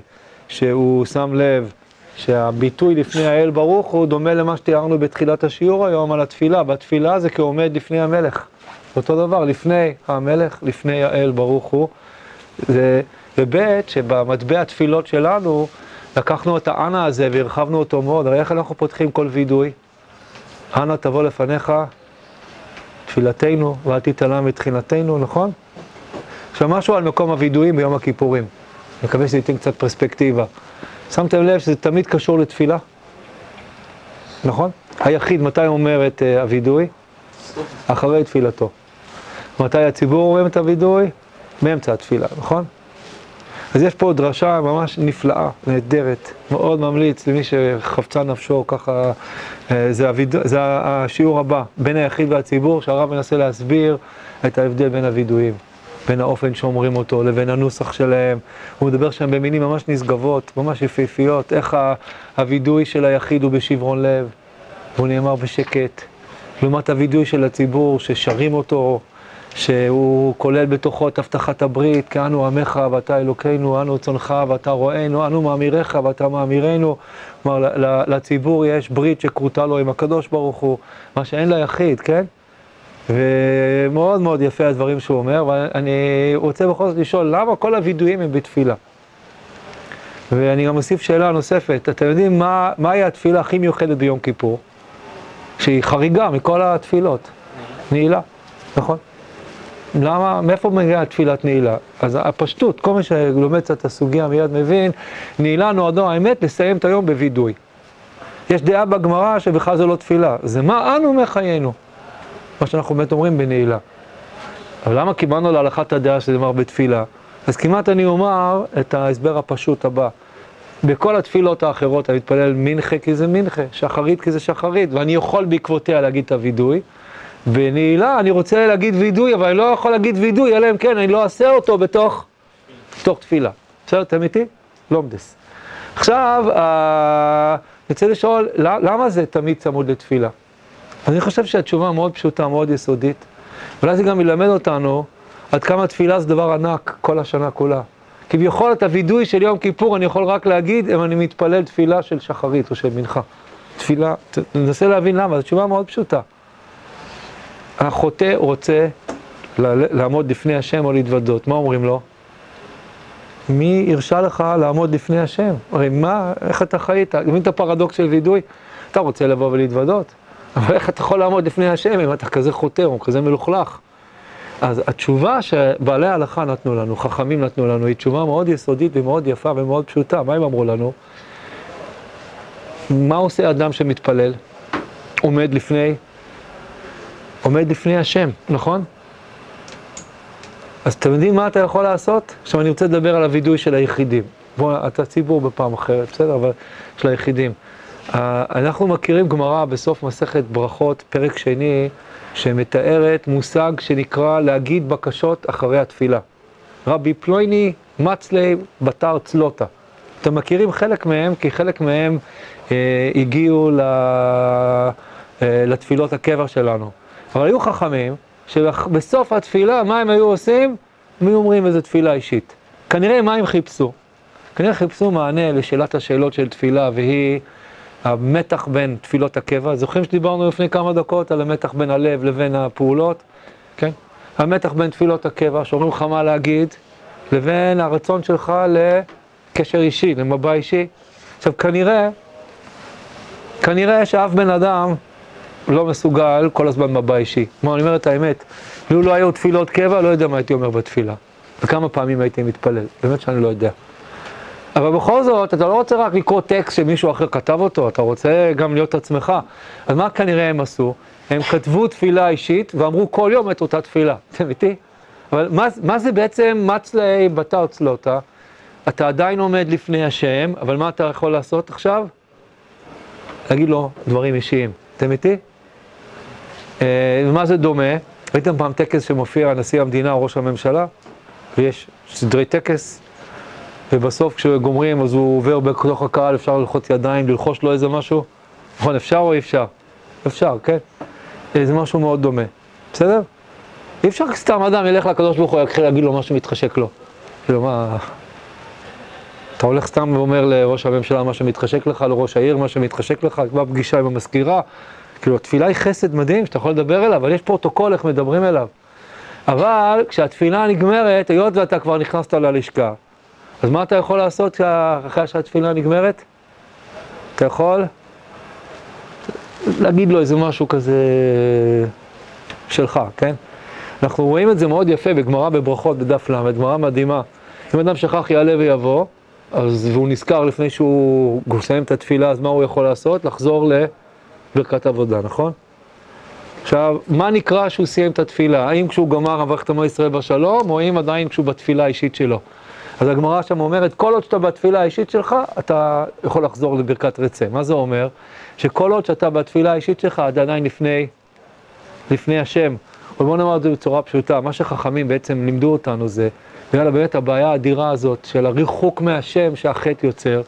שהוא שם לב שהביטוי לפני האל ברוך הוא דומה למה שתיארנו בתחילת השיעור היום על התפילה. בתפילה זה כעומד לפני המלך. אותו דבר, לפני המלך, לפני האל ברוך הוא. וב' שבמטבע התפילות שלנו, לקחנו את האנה הזה והרחבנו אותו מאוד, הרי איך אנחנו פותחים כל וידוי? אנה תבוא לפניך, תפילתנו, ואל תתעלם מתחינתנו, נכון? עכשיו משהו על מקום הווידויים ביום הכיפורים. אני מקווה שזה ייתן קצת פרספקטיבה. שמתם לב שזה תמיד קשור לתפילה? נכון? היחיד, מתי אומר את uh, הווידוי? אחרי תפילתו. מתי הציבור אומר את הווידוי? באמצע התפילה, נכון? אז יש פה דרשה ממש נפלאה, נהדרת, מאוד ממליץ למי שחפצה נפשו, ככה, אה, זה, הויד... זה השיעור הבא, בין היחיד והציבור, שהרב מנסה להסביר את ההבדל בין הווידויים, בין האופן שאומרים אותו לבין הנוסח שלהם. הוא מדבר שם במינים ממש נשגבות, ממש יפהפיות, איך הווידוי של היחיד הוא בשברון לב, והוא נאמר בשקט, לעומת הווידוי של הציבור ששרים אותו שהוא כולל בתוכו את הבטחת הברית, כי אנו עמך ואתה אלוקינו, אנו צונך ואתה רואינו, אנו מאמיריך ואתה מאמירנו. כלומר, לציבור יש ברית שכרותה לו עם הקדוש ברוך הוא, מה שאין ליחיד, כן? ומאוד מאוד יפה הדברים שהוא אומר, ואני רוצה בכל זאת לשאול, למה כל הווידויים הם בתפילה? ואני גם אוסיף שאלה נוספת, אתם יודעים מה, מהי התפילה הכי מיוחדת ביום כיפור? שהיא חריגה מכל התפילות, נעילה, נכון? למה, מאיפה מגיעה תפילת נעילה? אז הפשטות, כל מי שלומד קצת את הסוגיה מיד מבין, נעילה נועדו האמת לסיים את היום בווידוי. יש דעה בגמרא שבכלל זה לא תפילה, זה מה אנו מחיינו, מה שאנחנו באמת אומרים בנעילה. אבל למה קיבלנו להלכת הדעה שזה אמר בתפילה? אז כמעט אני אומר את ההסבר הפשוט הבא. בכל התפילות האחרות אני מתפלל מנחה כי זה מנחה, שחרית כי זה שחרית, ואני יכול בעקבותיה להגיד את הווידוי. בנעילה אני רוצה להגיד וידוי, אבל אני לא יכול להגיד וידוי, אלא אם כן אני לא אעשה אותו בתוך, בתוך תפילה. בסדר, אתם איתי? לומדס. עכשיו, אה, אני רוצה לשאול, למה זה תמיד צמוד לתפילה? אני חושב שהתשובה מאוד פשוטה, מאוד יסודית, ואולי זה גם ילמד אותנו עד כמה תפילה זה דבר ענק כל השנה כולה. כביכול את הווידוי של יום כיפור אני יכול רק להגיד אם אני מתפלל תפילה של שחרית או של מנחה. תפילה, ננסה להבין למה, זו תשובה מאוד פשוטה. החוטא רוצה לעמוד לפני השם או להתוודות, מה אומרים לו? מי הרשה לך לעמוד לפני השם? הרי מה, איך אתה חיית? אתה מבין את הפרדוקס של וידוי? אתה רוצה לבוא ולהתוודות, אבל איך אתה יכול לעמוד לפני השם אם אתה כזה חוטא או כזה מלוכלך? אז התשובה שבעלי ההלכה נתנו לנו, חכמים נתנו לנו, היא תשובה מאוד יסודית ומאוד יפה ומאוד פשוטה. מה הם אמרו לנו? מה עושה אדם שמתפלל? עומד לפני עומד לפני השם, נכון? אז אתם יודעים מה אתה יכול לעשות? עכשיו אני רוצה לדבר על הווידוי של היחידים. בואו, אתה ציבור בפעם אחרת, בסדר? אבל של היחידים. אנחנו מכירים גמרא בסוף מסכת ברכות, פרק שני, שמתארת מושג שנקרא להגיד בקשות אחרי התפילה. רבי פלויני מצלי בתר צלוטה. אתם מכירים חלק מהם, כי חלק מהם אה, הגיעו ל, אה, לתפילות הקבר שלנו. אבל היו חכמים שבסוף התפילה, מה הם היו עושים? היו אומרים איזו תפילה אישית. כנראה מה הם חיפשו? כנראה חיפשו מענה לשאלת השאלות של תפילה, והיא המתח בין תפילות הקבע. זוכרים שדיברנו לפני כמה דקות על המתח בין הלב לבין הפעולות? כן? המתח בין תפילות הקבע, שאומרים לך מה להגיד, לבין הרצון שלך לקשר אישי, למבע אישי. עכשיו, כנראה, כנראה שאף בן אדם לא מסוגל כל הזמן מבע אישי. כלומר, אני אומר את האמת, לו לא היו תפילות קבע, לא יודע מה הייתי אומר בתפילה. וכמה פעמים הייתי מתפלל, באמת שאני לא יודע. אבל בכל זאת, אתה לא רוצה רק לקרוא טקסט שמישהו אחר כתב אותו, אתה רוצה גם להיות עצמך. אז מה כנראה הם עשו? הם כתבו תפילה אישית ואמרו כל יום את אותה תפילה. אתם איתי? אבל מה, מה זה בעצם מצלי בתר צלוטה? אתה עדיין עומד לפני השם, אבל מה אתה יכול לעשות עכשיו? להגיד לו דברים אישיים. אתם איתי? אה, זה דומה? ראיתם פעם טקס שמופיע נשיא המדינה או ראש הממשלה? ויש סדרי טקס, ובסוף כשגומרים אז הוא עובר בתוך הקהל, אפשר ללחוץ ידיים, ללחוש לו איזה משהו? נכון, אפשר או אי אפשר? אפשר, כן? זה משהו מאוד דומה, בסדר? אי אפשר סתם אדם ילך לקדוש ברוך הוא, יתחיל להגיד לו מה שמתחשק לו. כאילו מה... אתה הולך סתם ואומר לראש הממשלה מה שמתחשק לך, לראש העיר מה שמתחשק לך, כבר פגישה עם המזכירה, כאילו, התפילה היא חסד מדהים, שאתה יכול לדבר אליו, אבל יש פרוטוקול איך מדברים אליו. אבל כשהתפילה נגמרת, היות ואתה כבר נכנסת ללשכה, אז מה אתה יכול לעשות אחרי שהתפילה נגמרת? אתה יכול להגיד לו איזה משהו כזה שלך, כן? אנחנו רואים את זה מאוד יפה בגמרא בברכות בדף ל', גמרא מדהימה. אם אדם שכח יעלה ויבוא, אז והוא נזכר לפני שהוא מסיים את התפילה, אז מה הוא יכול לעשות? לחזור לברכת עבודה, נכון? עכשיו, מה נקרא שהוא סיים את התפילה? האם כשהוא גמר אברך עמו ישראל בשלום, או האם עדיין כשהוא בתפילה האישית שלו? אז הגמרא שם אומרת, כל עוד שאתה בתפילה האישית שלך, אתה יכול לחזור לברכת רצה. מה זה אומר? שכל עוד שאתה בתפילה האישית שלך, אתה עדיין לפני, לפני השם. אבל בוא נאמר את זה בצורה פשוטה, מה שחכמים בעצם לימדו אותנו זה, בגלל באמת הבעיה האדירה הזאת של הריחוק מהשם שהחטא יוצר,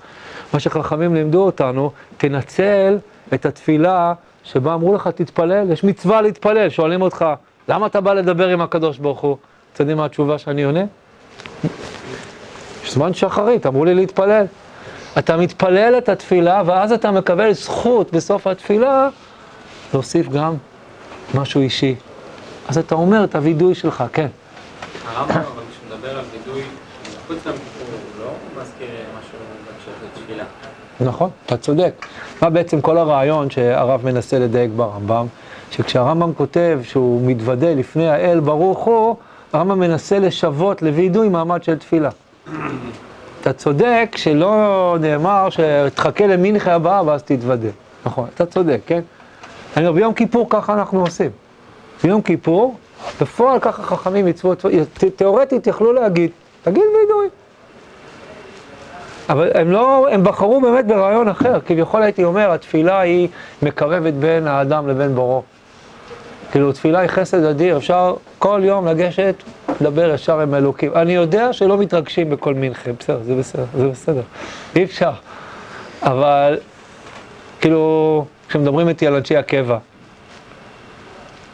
מה שחכמים לימדו אותנו, תנצל את התפילה שבה אמרו לך תתפלל, יש מצווה להתפלל, שואלים אותך, למה אתה בא לדבר עם הקדוש ברוך הוא? אתם יודעים מה התשובה שאני עונה? יש זמן שחרית, אמרו לי להתפלל. אתה מתפלל את התפילה, ואז אתה מקבל זכות בסוף התפילה להוסיף גם משהו אישי. אז אתה אומר את הווידוי שלך, כן. הרמב"ם, אבל כשהוא מדבר על וידוי מחוץ ליום כיפור, הוא לא מזכיר משהו בהקשר לתפילה. נכון, אתה צודק. מה בעצם כל הרעיון שהרב מנסה לדייק ברמב"ם? שכשהרמב"ם כותב שהוא מתוודה לפני האל ברוך הוא, הרמב"ם מנסה לשוות לווידוי מעמד של תפילה. אתה צודק שלא נאמר שתחכה למנחה הבאה ואז תתוודה. נכון, אתה צודק, כן? אני אומר, ביום כיפור ככה אנחנו עושים. ביום כיפור, בפועל ככה חכמים מצוות, תיאורטית יכלו להגיד, תגיד וידוי. אבל הם לא, הם בחרו באמת ברעיון אחר, כביכול הייתי אומר, התפילה היא מקרבת בין האדם לבין בוראו. כאילו, תפילה היא חסד אדיר, אפשר כל יום לגשת, לדבר ישר עם אלוקים. אני יודע שלא מתרגשים בכל מנחה, בסדר, זה בסדר, זה בסדר, אי אפשר. אבל, כאילו, כשמדברים איתי על אנשי הקבע,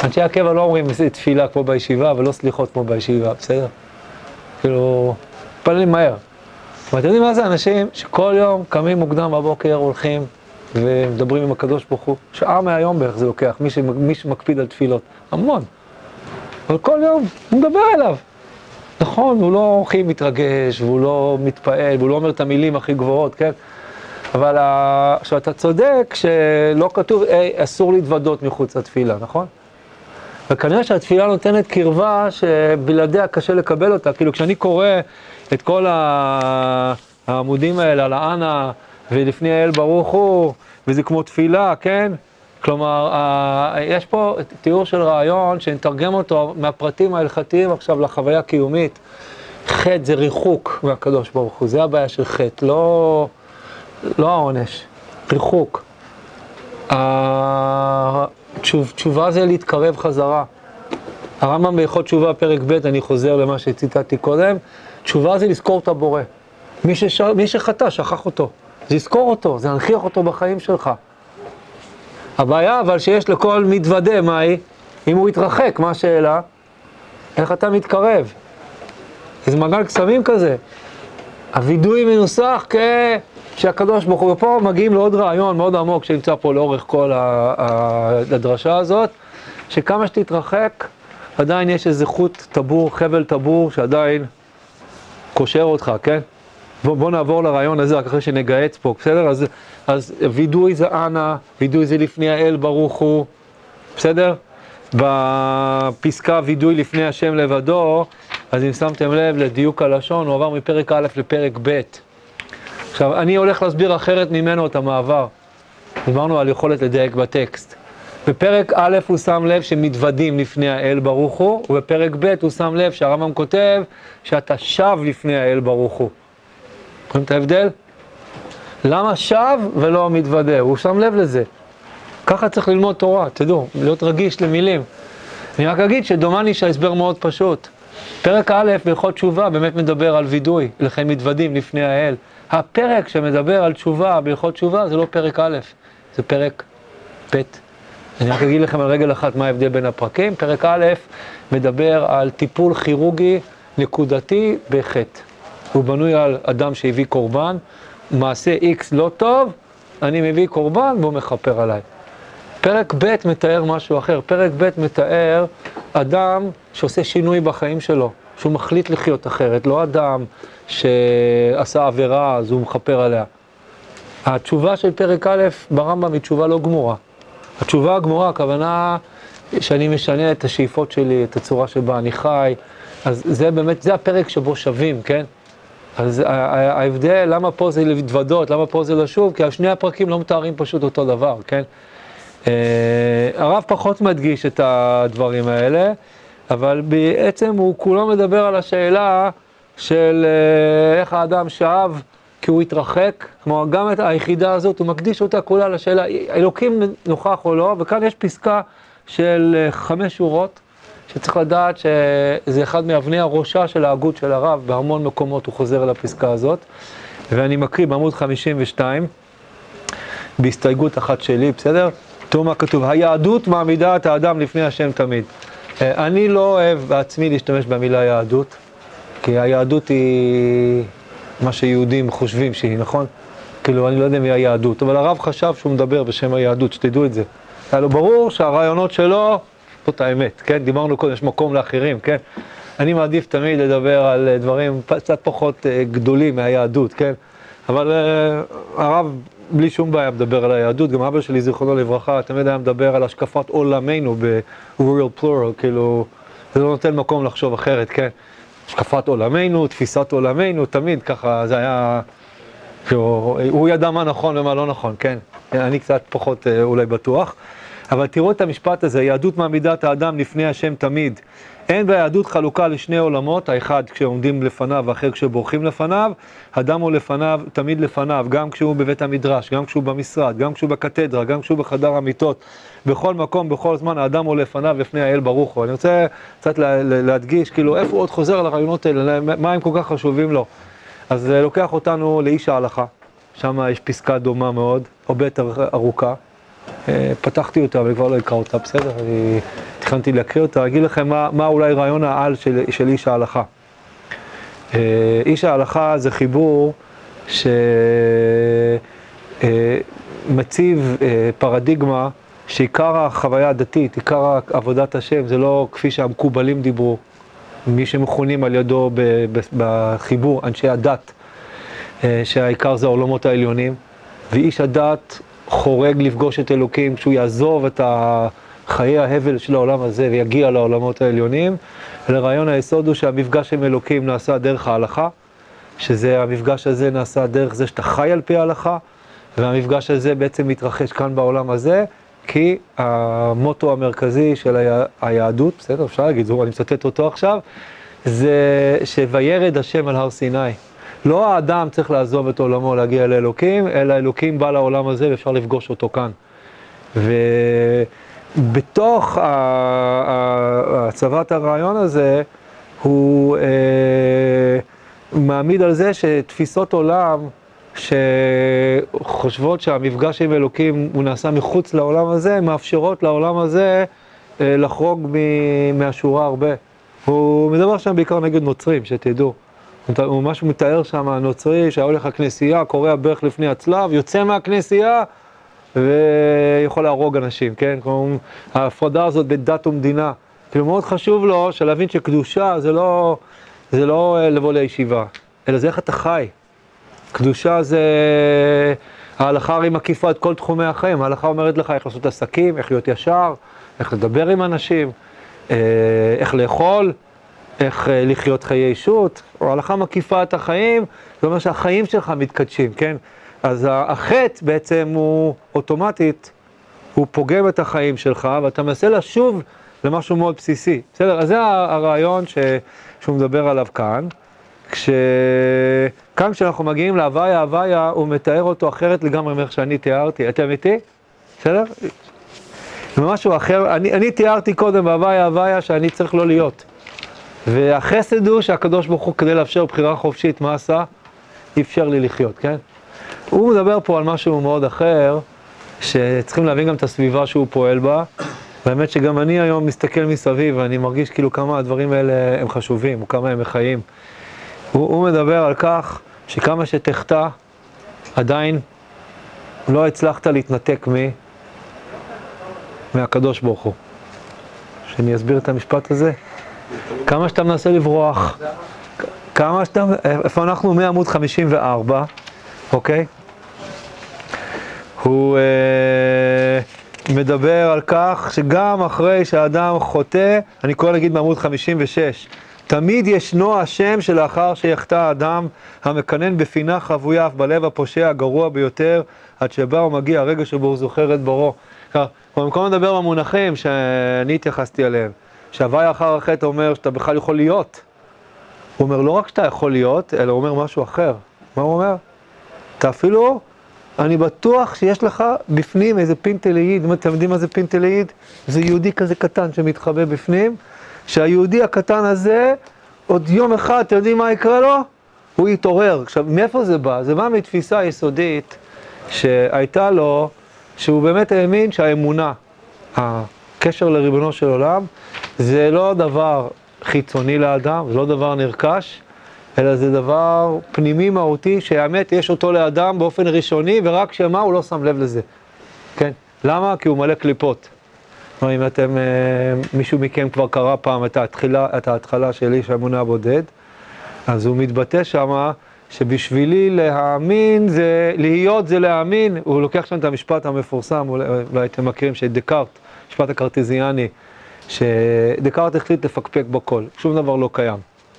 אנשי הקבע לא אומרים תפילה כמו בישיבה ולא סליחות כמו בישיבה, בסדר? כאילו, מתפללים מהר. ואתם יודעים מה זה אנשים שכל יום קמים מוקדם בבוקר, הולכים ומדברים עם הקדוש ברוך הוא, שעה מהיום בערך זה לוקח, מי, שמ, מי שמקפיד על תפילות, המון. אבל כל יום הוא מדבר אליו. נכון, הוא לא הכי מתרגש, והוא לא מתפעל, והוא לא אומר את המילים הכי גבוהות, כן? אבל עכשיו אתה צודק שלא כתוב, היי, אסור להתוודות מחוץ לתפילה, נכון? וכנראה שהתפילה נותנת קרבה שבלעדיה קשה לקבל אותה. כאילו כשאני קורא את כל העמודים האלה על האנה ולפני האל ברוך הוא, וזה כמו תפילה, כן? כלומר, יש פה תיאור של רעיון שנתרגם אותו מהפרטים ההלכתיים עכשיו לחוויה קיומית. חטא זה ריחוק מהקדוש ברוך הוא, זה הבעיה של חטא, לא, לא העונש, ריחוק. תשוב, תשובה זה להתקרב חזרה. הרמב"ם בהלכות תשובה, פרק ב', אני חוזר למה שציטטתי קודם, תשובה זה לזכור את הבורא. מי, שש... מי שחטא, שכח אותו. זה לזכור אותו, זה להנכיח אותו בחיים שלך. הבעיה אבל שיש לכל מתוודה, מה היא? אם הוא יתרחק, מה השאלה? איך אתה מתקרב? איזה מעגל קסמים כזה. הווידוי מנוסח כ... שהקדוש ברוך הוא, ופה מגיעים לעוד רעיון מאוד עמוק שנמצא פה לאורך כל הדרשה הזאת, שכמה שתתרחק, עדיין יש איזה חוט טבור, חבל טבור, שעדיין קושר אותך, כן? בוא, בוא נעבור לרעיון הזה, רק אחרי שנגהץ פה, בסדר? אז, אז וידוי זה אנא, וידוי זה לפני האל ברוך הוא, בסדר? בפסקה וידוי לפני השם לבדו, אז אם שמתם לב לדיוק הלשון, הוא עבר מפרק א' לפרק ב'. עכשיו, אני הולך להסביר אחרת ממנו את המעבר. דיברנו על יכולת לדייק בטקסט. בפרק א' הוא שם לב שמתוודים לפני האל ברוך הוא, ובפרק ב' הוא שם לב שהרמב"ם כותב שאתה שב לפני האל ברוך הוא. רואים את ההבדל? למה שב ולא מתוודה? הוא שם לב לזה. ככה צריך ללמוד תורה, תדעו, להיות רגיש למילים. אני רק אגיד שדומני שההסבר מאוד פשוט. פרק א' בהלכות תשובה באמת מדבר על וידוי, לכן מתוודים לפני האל. הפרק שמדבר על תשובה, בהלכות תשובה, זה לא פרק א', זה פרק ב'. אני רק אגיד לכם על רגל אחת מה ההבדל בין הפרקים. פרק א' מדבר על טיפול כירורגי נקודתי בחטא. הוא בנוי על אדם שהביא קורבן, מעשה X לא טוב, אני מביא קורבן והוא מכפר עליי. פרק ב' מתאר משהו אחר, פרק ב' מתאר אדם שעושה שינוי בחיים שלו. שהוא מחליט לחיות אחרת, לא אדם שעשה עבירה אז הוא מכפר עליה. התשובה של פרק א' ברמב"ם היא תשובה לא גמורה. התשובה הגמורה, הכוונה שאני משנה את השאיפות שלי, את הצורה שבה אני חי, אז זה באמת, זה הפרק שבו שווים, כן? אז ההבדל, למה פה זה להתוודות, למה פה זה לשוב, כי שני הפרקים לא מתארים פשוט אותו דבר, כן? אה, הרב פחות מדגיש את הדברים האלה, אבל בעצם הוא כולו מדבר על השאלה של אה, איך האדם שאב כי הוא התרחק, כלומר גם את היחידה הזאת, הוא מקדיש אותה כולה לשאלה, אלוקים נוכח או לא, וכאן יש פסקה של אה, חמש שורות, שצריך לדעת שזה אחד מאבני הראשה של ההגות של הרב, בהמון מקומות הוא חוזר על הפסקה הזאת, ואני מקריא בעמוד 52, בהסתייגות אחת שלי, בסדר? תראו מה כתוב, היהדות מעמידה את האדם לפני השם תמיד. אה, אני לא אוהב בעצמי להשתמש במילה יהדות, כי היהדות היא מה שיהודים חושבים שהיא, נכון? כאילו, אני לא יודע מי היהדות, אבל הרב חשב שהוא מדבר בשם היהדות, שתדעו את זה. היה לו ברור שהרעיונות שלו, זאת האמת, כן? דיברנו קודם, יש מקום לאחרים, כן? אני מעדיף תמיד לדבר על דברים קצת פחות אה, גדולים מהיהדות, כן? אבל uh, הרב בלי שום בעיה מדבר על היהדות, גם אבא שלי, זיכרונו לברכה, תמיד היה מדבר על השקפת עולמנו ב-Real Plural, כאילו, זה לא נותן מקום לחשוב אחרת, כן? השקפת עולמנו, תפיסת עולמנו, תמיד ככה, זה היה... כאילו, הוא ידע מה נכון ומה לא נכון, כן? אני קצת פחות אה, אולי בטוח. אבל תראו את המשפט הזה, יהדות מעמידה את האדם לפני השם תמיד. אין ביהדות חלוקה לשני עולמות, האחד כשעומדים לפניו והאחר כשבורחים לפניו, אדם הוא לפניו, תמיד לפניו, גם כשהוא בבית המדרש, גם כשהוא במשרד, גם כשהוא בקתדרה, גם כשהוא בחדר המיטות, בכל מקום, בכל זמן, האדם הוא לפניו לפני האל ברוך הוא. אני רוצה קצת להדגיש, כאילו, איפה הוא עוד חוזר על הרעיונות האלה, מה הם כל כך חשובים לו. אז זה לוקח אותנו לאיש ההלכה, שם יש פסקה דומה מאוד, הרבה יותר ארוכה. אה, פתחתי אותה, אבל כבר לא אקרא אותה, בסדר? אני תכננתי להקריא אותה, אגיד לכם מה, מה אולי רעיון העל של, של איש ההלכה. אה, איש ההלכה זה חיבור שמציב אה, פרדיגמה שעיקר החוויה הדתית, עיקר עבודת השם, זה לא כפי שהמקובלים דיברו, מי שמכונים על ידו בחיבור, אנשי הדת, שהעיקר זה העולמות העליונים, ואיש הדת חורג לפגוש את אלוקים, כשהוא יעזוב את חיי ההבל של העולם הזה ויגיע לעולמות העליונים, אלא רעיון היסוד הוא שהמפגש עם אלוקים נעשה דרך ההלכה, שזה המפגש הזה נעשה דרך זה שאתה חי על פי ההלכה, והמפגש הזה בעצם מתרחש כאן בעולם הזה, כי המוטו המרכזי של היה, היהדות, בסדר, אפשר להגיד, אני מצטט אותו עכשיו, זה שוירד השם על הר סיני. לא האדם צריך לעזוב את עולמו להגיע לאלוקים, אלא אלוקים בא לעולם הזה ואפשר לפגוש אותו כאן. ובתוך הצבת הרעיון הזה, הוא אה, מעמיד על זה שתפיסות עולם שחושבות שהמפגש עם אלוקים הוא נעשה מחוץ לעולם הזה, מאפשרות לעולם הזה אה, לחרוג מהשורה הרבה. הוא מדבר שם בעיקר נגד נוצרים, שתדעו. הוא ממש מתאר שם הנוצרי שהיה הולך לכנסייה, קורע ברך לפני הצלב, יוצא מהכנסייה ויכול להרוג אנשים, כן? כלומר, ההפרדה הזאת בין דת ומדינה. כאילו מאוד חשוב לו שלהבין שקדושה זה לא, זה לא אה, לבוא לישיבה, אלא זה איך אתה חי. קדושה זה... ההלכה הרי מקיפה את כל תחומי החיים, ההלכה אומרת לך איך לעשות עסקים, איך להיות ישר, איך לדבר עם אנשים, אה, איך לאכול. איך אה, לחיות חיי אישות, או הלכה מקיפה את החיים, זה אומר שהחיים שלך מתקדשים, כן? אז החטא בעצם הוא אוטומטית, הוא פוגם את החיים שלך, ואתה מנסה לשוב למשהו מאוד בסיסי. בסדר? אז זה הרעיון ש... שהוא מדבר עליו כאן. כש... כאן כשאנחנו מגיעים להוויה, הוויה, הוא מתאר אותו אחרת לגמרי מאיך שאני תיארתי. אתם איתי? בסדר? זה משהו אחר. אני, אני תיארתי קודם בהוויה, הוויה, שאני צריך לא להיות. והחסד הוא שהקדוש ברוך הוא, כדי לאפשר בחירה חופשית, מה עשה? אפשר לי לחיות, כן? הוא מדבר פה על משהו מאוד אחר, שצריכים להבין גם את הסביבה שהוא פועל בה. והאמת שגם אני היום מסתכל מסביב ואני מרגיש כאילו כמה הדברים האלה הם חשובים, או כמה הם מחיים. הוא, הוא מדבר על כך שכמה שתחטא, עדיין לא הצלחת להתנתק מ... מהקדוש ברוך הוא. שאני אסביר את המשפט הזה? כמה שאתה מנסה לברוח, כמה שאתה, איפה אנחנו? מעמוד 54, אוקיי? הוא אה, מדבר על כך שגם אחרי שהאדם חוטא, אני קורא להגיד בעמוד 56, תמיד ישנו השם שלאחר שיחטא האדם המקנן בפינה חבויה אף בלב הפושע הגרוע ביותר, עד שבא ומגיע הרגע שבו הוא זוכר את בוראו. במקום לדבר במונחים שאני התייחסתי אליהם, שהוואי אחר החטא אומר שאתה בכלל יכול להיות. הוא אומר לא רק שאתה יכול להיות, אלא הוא אומר משהו אחר. מה הוא אומר? אתה אפילו, אני בטוח שיש לך בפנים איזה פינטליעיד, אתם יודעים מה זה פינטליעיד? זה יהודי כזה קטן שמתחבא בפנים, שהיהודי הקטן הזה, עוד יום אחד, אתם יודעים מה יקרה לו? הוא יתעורר. עכשיו, מאיפה זה בא? זה בא מתפיסה יסודית שהייתה לו, שהוא באמת האמין שהאמונה, הקשר לריבונו של עולם, זה לא דבר חיצוני לאדם, זה לא דבר נרכש, אלא זה דבר פנימי מהותי, שהאמת יש אותו לאדם באופן ראשוני, ורק שמה הוא לא שם לב לזה. כן? למה? כי הוא מלא קליפות. כלומר, אם אתם, אה, מישהו מכם כבר קרא פעם את ההתחלה, את ההתחלה של איש האמונה הבודד, אז הוא מתבטא שמה שבשבילי להאמין זה, להיות זה להאמין, הוא לוקח שם את המשפט המפורסם, אולי אתם מכירים, של דקארט, משפט הקרטיזיאני, שדקארט החליט לפקפק בכל, שום דבר לא קיים,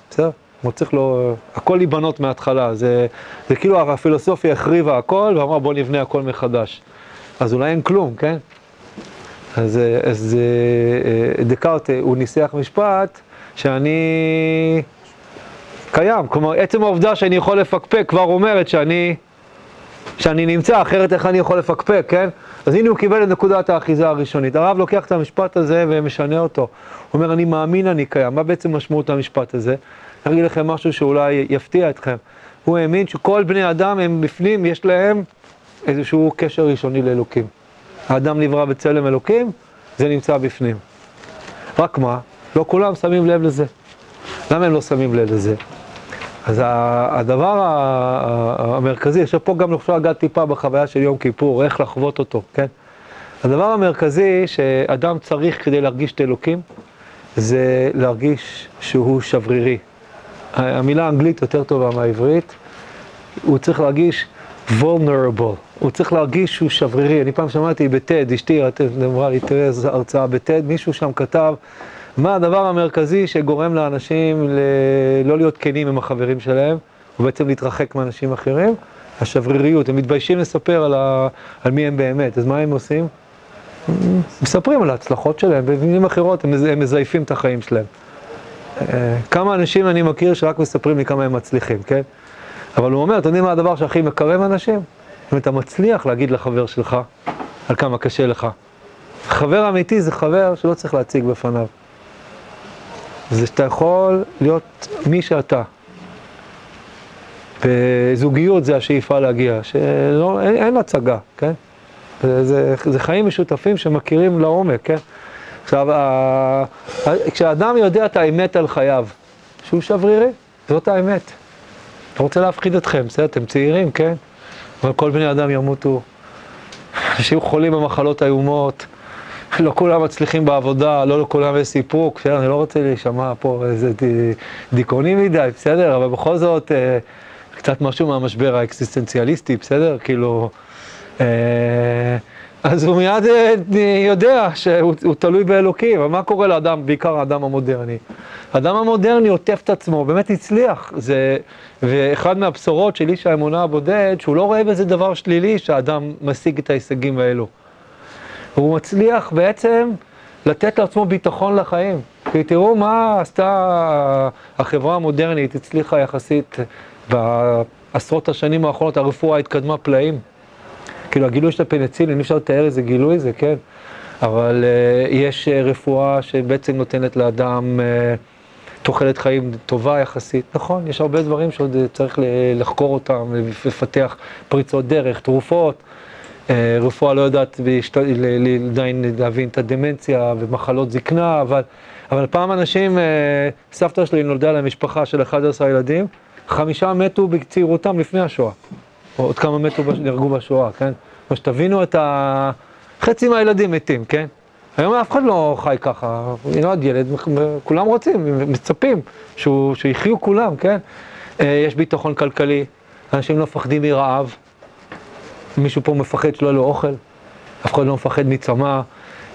בסדר? הוא צריך לו, הכל להיבנות מההתחלה, זה, זה כאילו הפילוסופיה החריבה הכל ואמרה בוא נבנה הכל מחדש. אז אולי אין כלום, כן? אז, אז אה, דקארט, הוא ניסח משפט שאני קיים, כלומר עצם העובדה שאני יכול לפקפק כבר אומרת שאני, שאני נמצא, אחרת איך אני יכול לפקפק, כן? אז הנה הוא קיבל את נקודת האחיזה הראשונית. הרב לוקח את המשפט הזה ומשנה אותו. הוא אומר, אני מאמין, אני קיים. מה בעצם משמעות המשפט הזה? אגיד לכם משהו שאולי יפתיע אתכם. הוא האמין שכל בני אדם הם בפנים, יש להם איזשהו קשר ראשוני לאלוקים. האדם נברא בצלם אלוקים, זה נמצא בפנים. רק מה? לא כולם שמים לב לזה. למה הם לא שמים לב לזה? אז הדבר המרכזי, עכשיו פה גם אפשר לגעת טיפה בחוויה של יום כיפור, איך לחוות אותו, כן? הדבר המרכזי שאדם צריך כדי להרגיש את אלוקים, זה להרגיש שהוא שברירי. המילה האנגלית יותר טובה מהעברית, הוא צריך להרגיש vulnerable, הוא צריך להרגיש שהוא שברירי. אני פעם שמעתי בטד, אשתי אמרה לי, תראה איזו הרצאה בטד, מישהו שם כתב מה הדבר המרכזי שגורם לאנשים ל... לא להיות כנים עם החברים שלהם, ובעצם להתרחק מאנשים אחרים? השבריריות, הם מתביישים לספר על, ה... על מי הם באמת, אז מה הם עושים? מספרים על ההצלחות שלהם, במילים אחרות הם, הם מזייפים את החיים שלהם. כמה אנשים אני מכיר שרק מספרים לי כמה הם מצליחים, כן? אבל הוא אומר, אתם יודעים מה הדבר שהכי מקרב אנשים? אם אתה מצליח להגיד לחבר שלך על כמה קשה לך. חבר אמיתי זה חבר שלא צריך להציג בפניו. זה שאתה יכול להיות מי שאתה. בזוגיות זה השאיפה להגיע, שאין אין הצגה, כן? זה, זה, זה חיים משותפים שמכירים לעומק, כן? עכשיו, כשאדם יודע את האמת על חייו, שהוא שברירי, זאת האמת. לא רוצה להפחיד אתכם, בסדר? אתם צעירים, כן? אבל כל בני אדם ימותו. אנשים חולים במחלות איומות, לא כולם מצליחים בעבודה, לא לכולם יש סיפוק, בסדר? אני לא רוצה להישמע פה איזה דיכאוני מדי, בסדר? אבל בכל זאת, אה, קצת משהו מהמשבר האקסיסטנציאליסטי, בסדר? כאילו... אה, אז הוא מיד אה, יודע שהוא תלוי באלוקים, אבל מה קורה לאדם, בעיקר האדם המודרני? האדם המודרני עוטף את עצמו, באמת הצליח. זה, ואחד מהבשורות של איש האמונה הבודד, שהוא לא רואה בזה דבר שלילי שהאדם משיג את ההישגים האלו. הוא מצליח בעצם לתת לעצמו ביטחון לחיים. כי תראו מה עשתה החברה המודרנית, הצליחה יחסית בעשרות השנים האחרונות, הרפואה התקדמה פלאים. כאילו הגילוי של הפניצילין, אי אפשר לתאר איזה גילוי זה, כן? אבל uh, יש uh, רפואה שבעצם נותנת לאדם uh, תוחלת חיים טובה יחסית. נכון, יש הרבה דברים שעוד צריך לחקור אותם, לפתח פריצות דרך, תרופות. רפואה לא יודעת עדיין להבין את הדמנציה ומחלות זקנה, אבל, אבל פעם אנשים, סבתא שלי נולדה למשפחה של 11 ילדים, חמישה מתו בצעירותם לפני השואה. או עוד כמה מתו, נהרגו בשואה, כן? כמו שתבינו את ה... חצי מהילדים מתים, כן? היום אף אחד לא חי ככה, הנה עוד ילד, כולם רוצים, מצפים שהוא, שיחיו כולם, כן? אה, יש ביטחון כלכלי, אנשים לא מפחדים מרעב, מישהו פה מפחד שלא יהיה לו אוכל, אף אחד לא מפחד מצמא,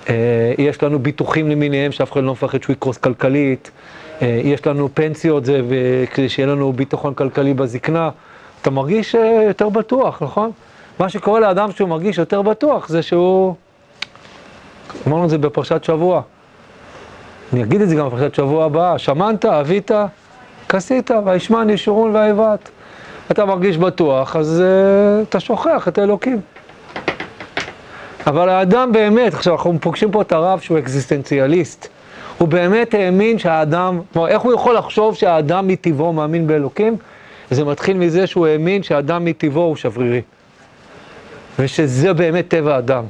אה, יש לנו ביטוחים למיניהם שאף אחד לא מפחד שהוא יקרוס כלכלית, אה, יש לנו פנסיות זה, כדי שיהיה לנו ביטחון כלכלי בזקנה, אתה מרגיש יותר בטוח, נכון? מה שקורה לאדם שהוא מרגיש יותר בטוח זה שהוא... אמרנו את זה בפרשת שבוע. אני אגיד את זה גם בפרשת שבוע הבאה. שמנת, אבית, כסית, וישמן ישורון ויבט. אתה מרגיש בטוח, אז uh, אתה שוכח את האלוקים. אבל האדם באמת, עכשיו אנחנו פוגשים פה את הרב שהוא אקזיסטנציאליסט. הוא באמת האמין שהאדם, כלומר, איך הוא יכול לחשוב שהאדם מטבעו מאמין באלוקים? זה מתחיל מזה שהוא האמין שהאדם מטבעו הוא שברירי. ושזה באמת טבע האדם.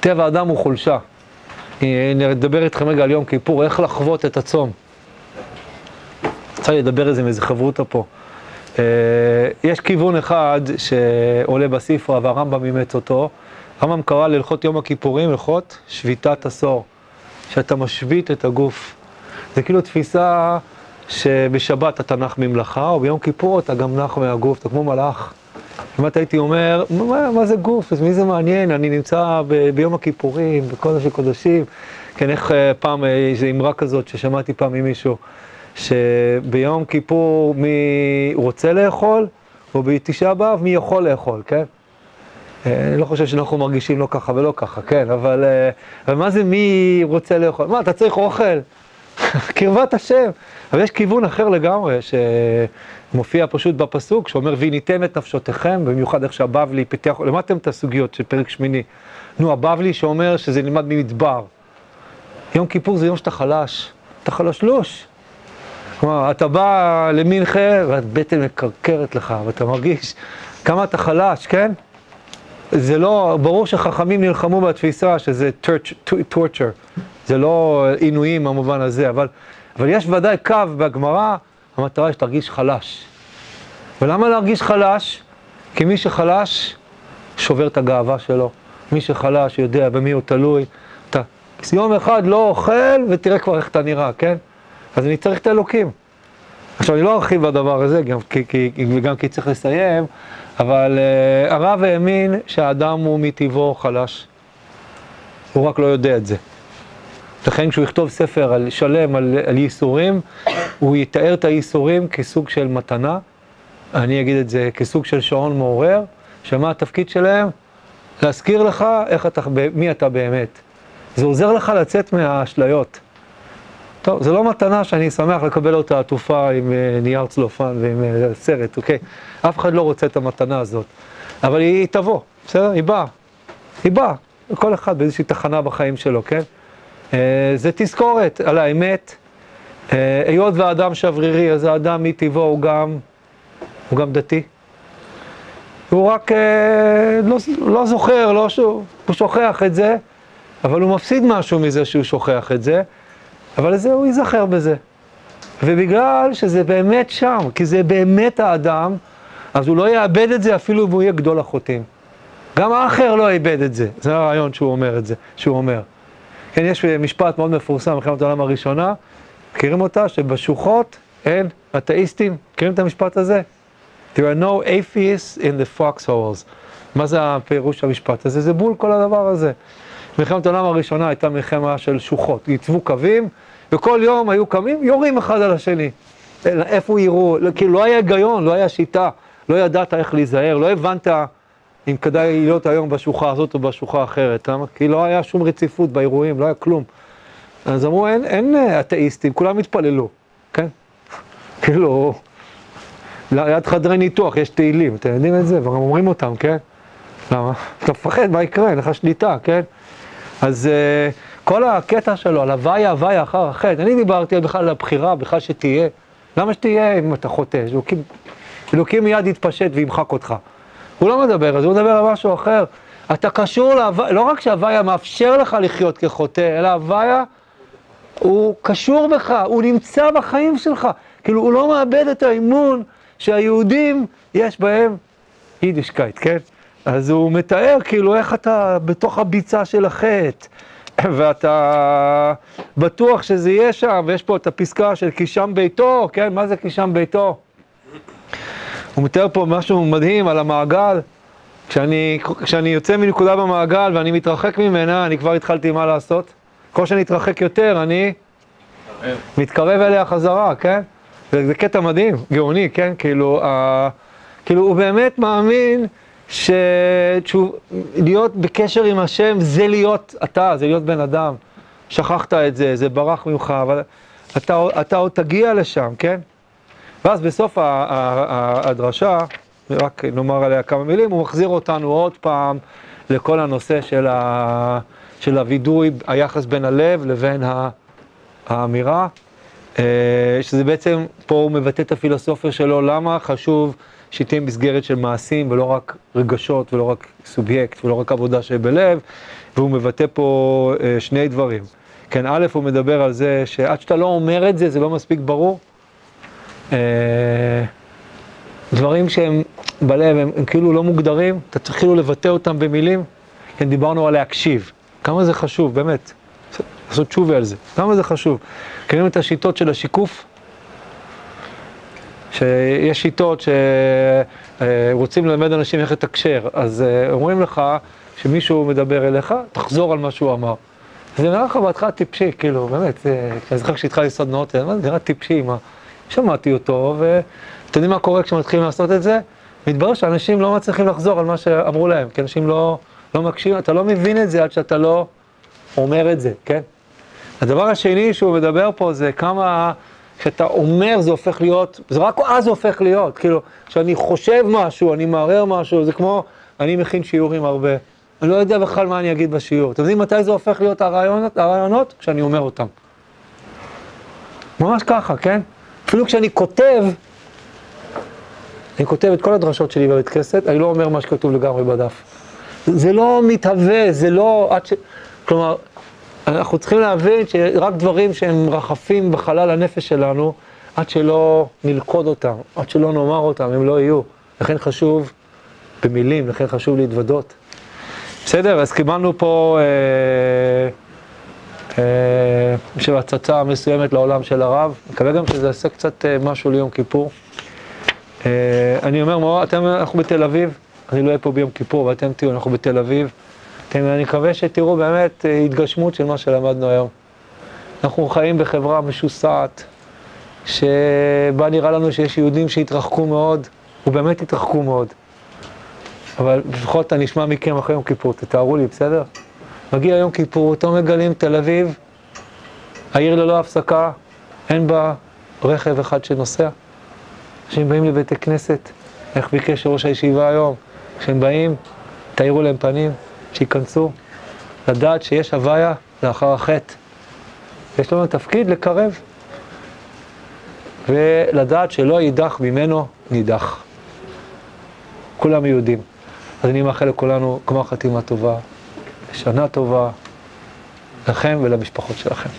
טבע האדם הוא חולשה. נדבר איתכם רגע על יום כיפור, איך לחוות את הצום. רוצה לדבר על זה עם איזה חברותא פה. אה, יש כיוון אחד שעולה בספרה והרמב"ם אימץ אותו. הרמב"ם קרא להלכות יום הכיפורים, הלכות שביתת עשור. שאתה משבית את הגוף. זה כאילו תפיסה שבשבת אתה נח ממלאכה, או ביום כיפור אתה גם נח מהגוף, אתה כמו מלאך. כמעט הייתי אומר, מה, מה זה גוף? אז מי זה מעניין? אני נמצא ב, ביום הכיפורים, בקודש הקודשים. כן, איך אה, פעם, אה, איזו אמרה כזאת ששמעתי פעם ממישהו, שביום כיפור מי רוצה לאכול, ובתשעה באב מי יכול לאכול, כן? אה, אני לא חושב שאנחנו מרגישים לא ככה ולא ככה, כן, אבל, אבל מה זה מי רוצה לאכול? מה, אתה צריך אוכל? קרבת השם. אבל יש כיוון אחר לגמרי, שמופיע פשוט בפסוק, שאומר, והניתם את נפשותיכם, במיוחד איך שהבבלי פיתח, למדתם את הסוגיות של פרק שמיני. נו, הבבלי שאומר שזה נלמד ממדבר. יום כיפור זה יום שאתה חלש, אתה חלשלוש. כלומר, אתה בא למנחה, והבטן מקרקרת לך, ואתה מרגיש כמה אתה חלש, כן? זה לא, ברור שחכמים נלחמו בתפיסה שזה torture, זה לא עינויים במובן הזה, אבל, אבל יש ודאי קו בגמרא, המטרה היא שתרגיש חלש. ולמה להרגיש חלש? כי מי שחלש, שובר את הגאווה שלו. מי שחלש יודע במי הוא תלוי. אתה יום אחד לא אוכל ותראה כבר איך אתה נראה, כן? אז אני צריך את האלוקים. עכשיו, אני לא ארחיב בדבר הזה, גם כי, כי, גם כי צריך לסיים, אבל uh, הרב האמין שהאדם הוא מטבעו חלש. הוא רק לא יודע את זה. לכן כשהוא יכתוב ספר על, שלם על, על ייסורים, הוא יתאר את הייסורים כסוג של מתנה, אני אגיד את זה כסוג של שעון מעורר, שמה התפקיד שלהם? להזכיר לך איך אתה, מי אתה באמת. זה עוזר לך לצאת מהאשליות. טוב, זה לא מתנה שאני שמח לקבל אותה עטופה עם אה, נייר צלופן ועם אה, סרט, אוקיי? אף אחד לא רוצה את המתנה הזאת. אבל היא, היא תבוא, בסדר? היא באה. היא באה. כל אחד באיזושהי תחנה בחיים שלו, כן? אה, זה תזכורת על האמת. היות והאדם שברירי, אז האדם מטבעו הוא גם, הוא גם דתי. הוא רק לא, לא זוכר, לא שהוא, הוא שוכח את זה, אבל הוא מפסיד משהו מזה שהוא שוכח את זה. אבל זה הוא ייזכר בזה. ובגלל שזה באמת שם, כי זה באמת האדם, אז הוא לא יאבד את זה אפילו אם הוא יהיה גדול החוטאים. גם האחר לא איבד את זה, זה הרעיון שהוא אומר את זה, שהוא אומר. כן, יש משפט מאוד מפורסם במלחמת העולם הראשונה, מכירים אותה? שבשוחות אין אתאיסטים, מכירים את המשפט הזה? There are no atheists in the foxholes. מה זה הפירוש המשפט הזה? זה בול כל הדבר הזה. מלחמת העולם הראשונה הייתה מלחמה של שוחות, ייצבו קווים, וכל יום היו קמים, יורים אחד על השני. איפה יירו? לא, כאילו לא היה היגיון, לא היה שיטה, לא ידעת איך להיזהר, לא הבנת אם כדאי להיות היום בשוחה הזאת או בשוחה האחרת, למה? כי לא היה שום רציפות באירועים, לא היה כלום. אז אמרו, אין, אין אה, אתאיסטים, כולם התפללו, כן? כאילו, ליד חדרי ניתוח יש תהילים, אתם יודעים את זה? וגם אומרים אותם, כן? למה? אתה מפחד, מה יקרה? אין לך שליטה, כן? אז uh, כל הקטע שלו על הוויה הוויה אחר החטא, אני דיברתי בכלל על הבחירה, בכלל שתהיה. למה שתהיה אם אתה חוטא? אלוקים מיד יתפשט וימחק אותך. הוא לא מדבר על זה, הוא מדבר על משהו אחר. אתה קשור להוויה, לא רק שהוויה מאפשר לך לחיות כחוטא, אלא הוויה הוא קשור בך, הוא נמצא בחיים שלך. כאילו, הוא לא מאבד את האמון שהיהודים, יש בהם יידישקייט, כן? אז הוא מתאר כאילו איך אתה בתוך הביצה של החטא, ואתה בטוח שזה יהיה שם, ויש פה את הפסקה של כי שם ביתו, כן? מה זה כי שם ביתו? הוא מתאר פה משהו מדהים על המעגל. כשאני, כשאני יוצא מנקודה במעגל ואני מתרחק ממנה, אני כבר התחלתי מה לעשות. ככל שאני אתרחק יותר, אני מתקרב אליה חזרה, כן? זה, זה קטע מדהים, גאוני, כן? כאילו, ה, כאילו הוא באמת מאמין שלהיות בקשר עם השם זה להיות אתה, זה להיות בן אדם. שכחת את זה, זה ברח ממך, אבל אתה, אתה עוד תגיע לשם, כן? ואז בסוף הדרשה, רק נאמר עליה כמה מילים, הוא מחזיר אותנו עוד פעם לכל הנושא של, ה, של הווידוי, היחס בין הלב לבין האמירה, אה, שזה בעצם, פה הוא מבטא את הפילוסופיה שלו, למה חשוב שתהיה מסגרת של מעשים ולא רק רגשות ולא רק סובייקט ולא רק עבודה שבלב, והוא מבטא פה אה, שני דברים. כן, א', הוא מדבר על זה שעד שאתה לא אומר את זה, זה לא מספיק ברור. אה, דברים שהם בלב, הם, הם כאילו לא מוגדרים, אתה צריך כאילו לבטא אותם במילים. כן, דיברנו על להקשיב. כמה זה חשוב, באמת. לעשות תשובה על זה. כמה זה חשוב. מכירים את השיטות של השיקוף? שיש שיטות שרוצים ללמד אנשים איך לתקשר, אז אה, אומרים לך שמישהו מדבר אליך, תחזור על מה שהוא אמר. זה נראה לך בהתחלה טיפשי, כאילו, באמת, אני זוכר כשהתחלתי סדנאות, מה זה נראה טיפשי, מה? שמעתי אותו, ואתם יודעים מה קורה כשמתחילים לעשות את זה? מתברר שאנשים לא מצליחים לחזור על מה שאמרו להם, כי אנשים לא, לא מקשיבים, אתה לא מבין את זה עד שאתה לא אומר את זה, כן? הדבר השני שהוא מדבר פה זה כמה, כשאתה אומר זה הופך להיות, זה רק אז הופך להיות, כאילו, כשאני חושב משהו, אני מערער משהו, זה כמו, אני מכין שיעורים הרבה, אני לא יודע בכלל מה אני אגיד בשיעור. אתם יודעים מתי זה הופך להיות הרעיונות? הרעיונות? כשאני אומר אותם. ממש ככה, כן? אפילו כשאני כותב, אני כותב את כל הדרשות שלי בבית כנסת, אני לא אומר מה שכתוב לגמרי בדף. זה לא מתהווה, זה לא עד ש... כלומר, אנחנו צריכים להבין שרק דברים שהם רחפים בחלל הנפש שלנו, עד שלא נלכוד אותם, עד שלא נאמר אותם, הם לא יהיו. לכן חשוב במילים, לכן חשוב להתוודות. בסדר? אז קיבלנו פה אה, של הצצה מסוימת לעולם של הרב. מקווה גם שזה יעשה קצת אה, משהו ליום כיפור. אה, אני אומר, אתם, אנחנו בתל אביב, אני לא אהיה פה ביום כיפור, ואתם תהיו, אנחנו בתל אביב. אתם, אני מקווה שתראו באמת אה, התגשמות של מה שלמדנו היום. אנחנו חיים בחברה משוסעת, שבה נראה לנו שיש יהודים שהתרחקו מאוד, ובאמת התרחקו מאוד. אבל לפחות אני אשמע מכם אחרי יום כיפור, תתארו לי, בסדר? מגיע יום כיפור, פתאום מגלים תל אביב, העיר ללא הפסקה, אין בה רכב אחד שנוסע. אנשים באים לבתי כנסת, איך ביקש ראש הישיבה היום, כשהם באים, תאירו להם פנים, שייכנסו, לדעת שיש הוויה לאחר החטא. יש לנו תפקיד לקרב, ולדעת שלא יידח ממנו נידח. כולם יהודים. אז אני מאחל לכולנו גמר חתימה טובה, שנה טובה, לכם ולמשפחות שלכם.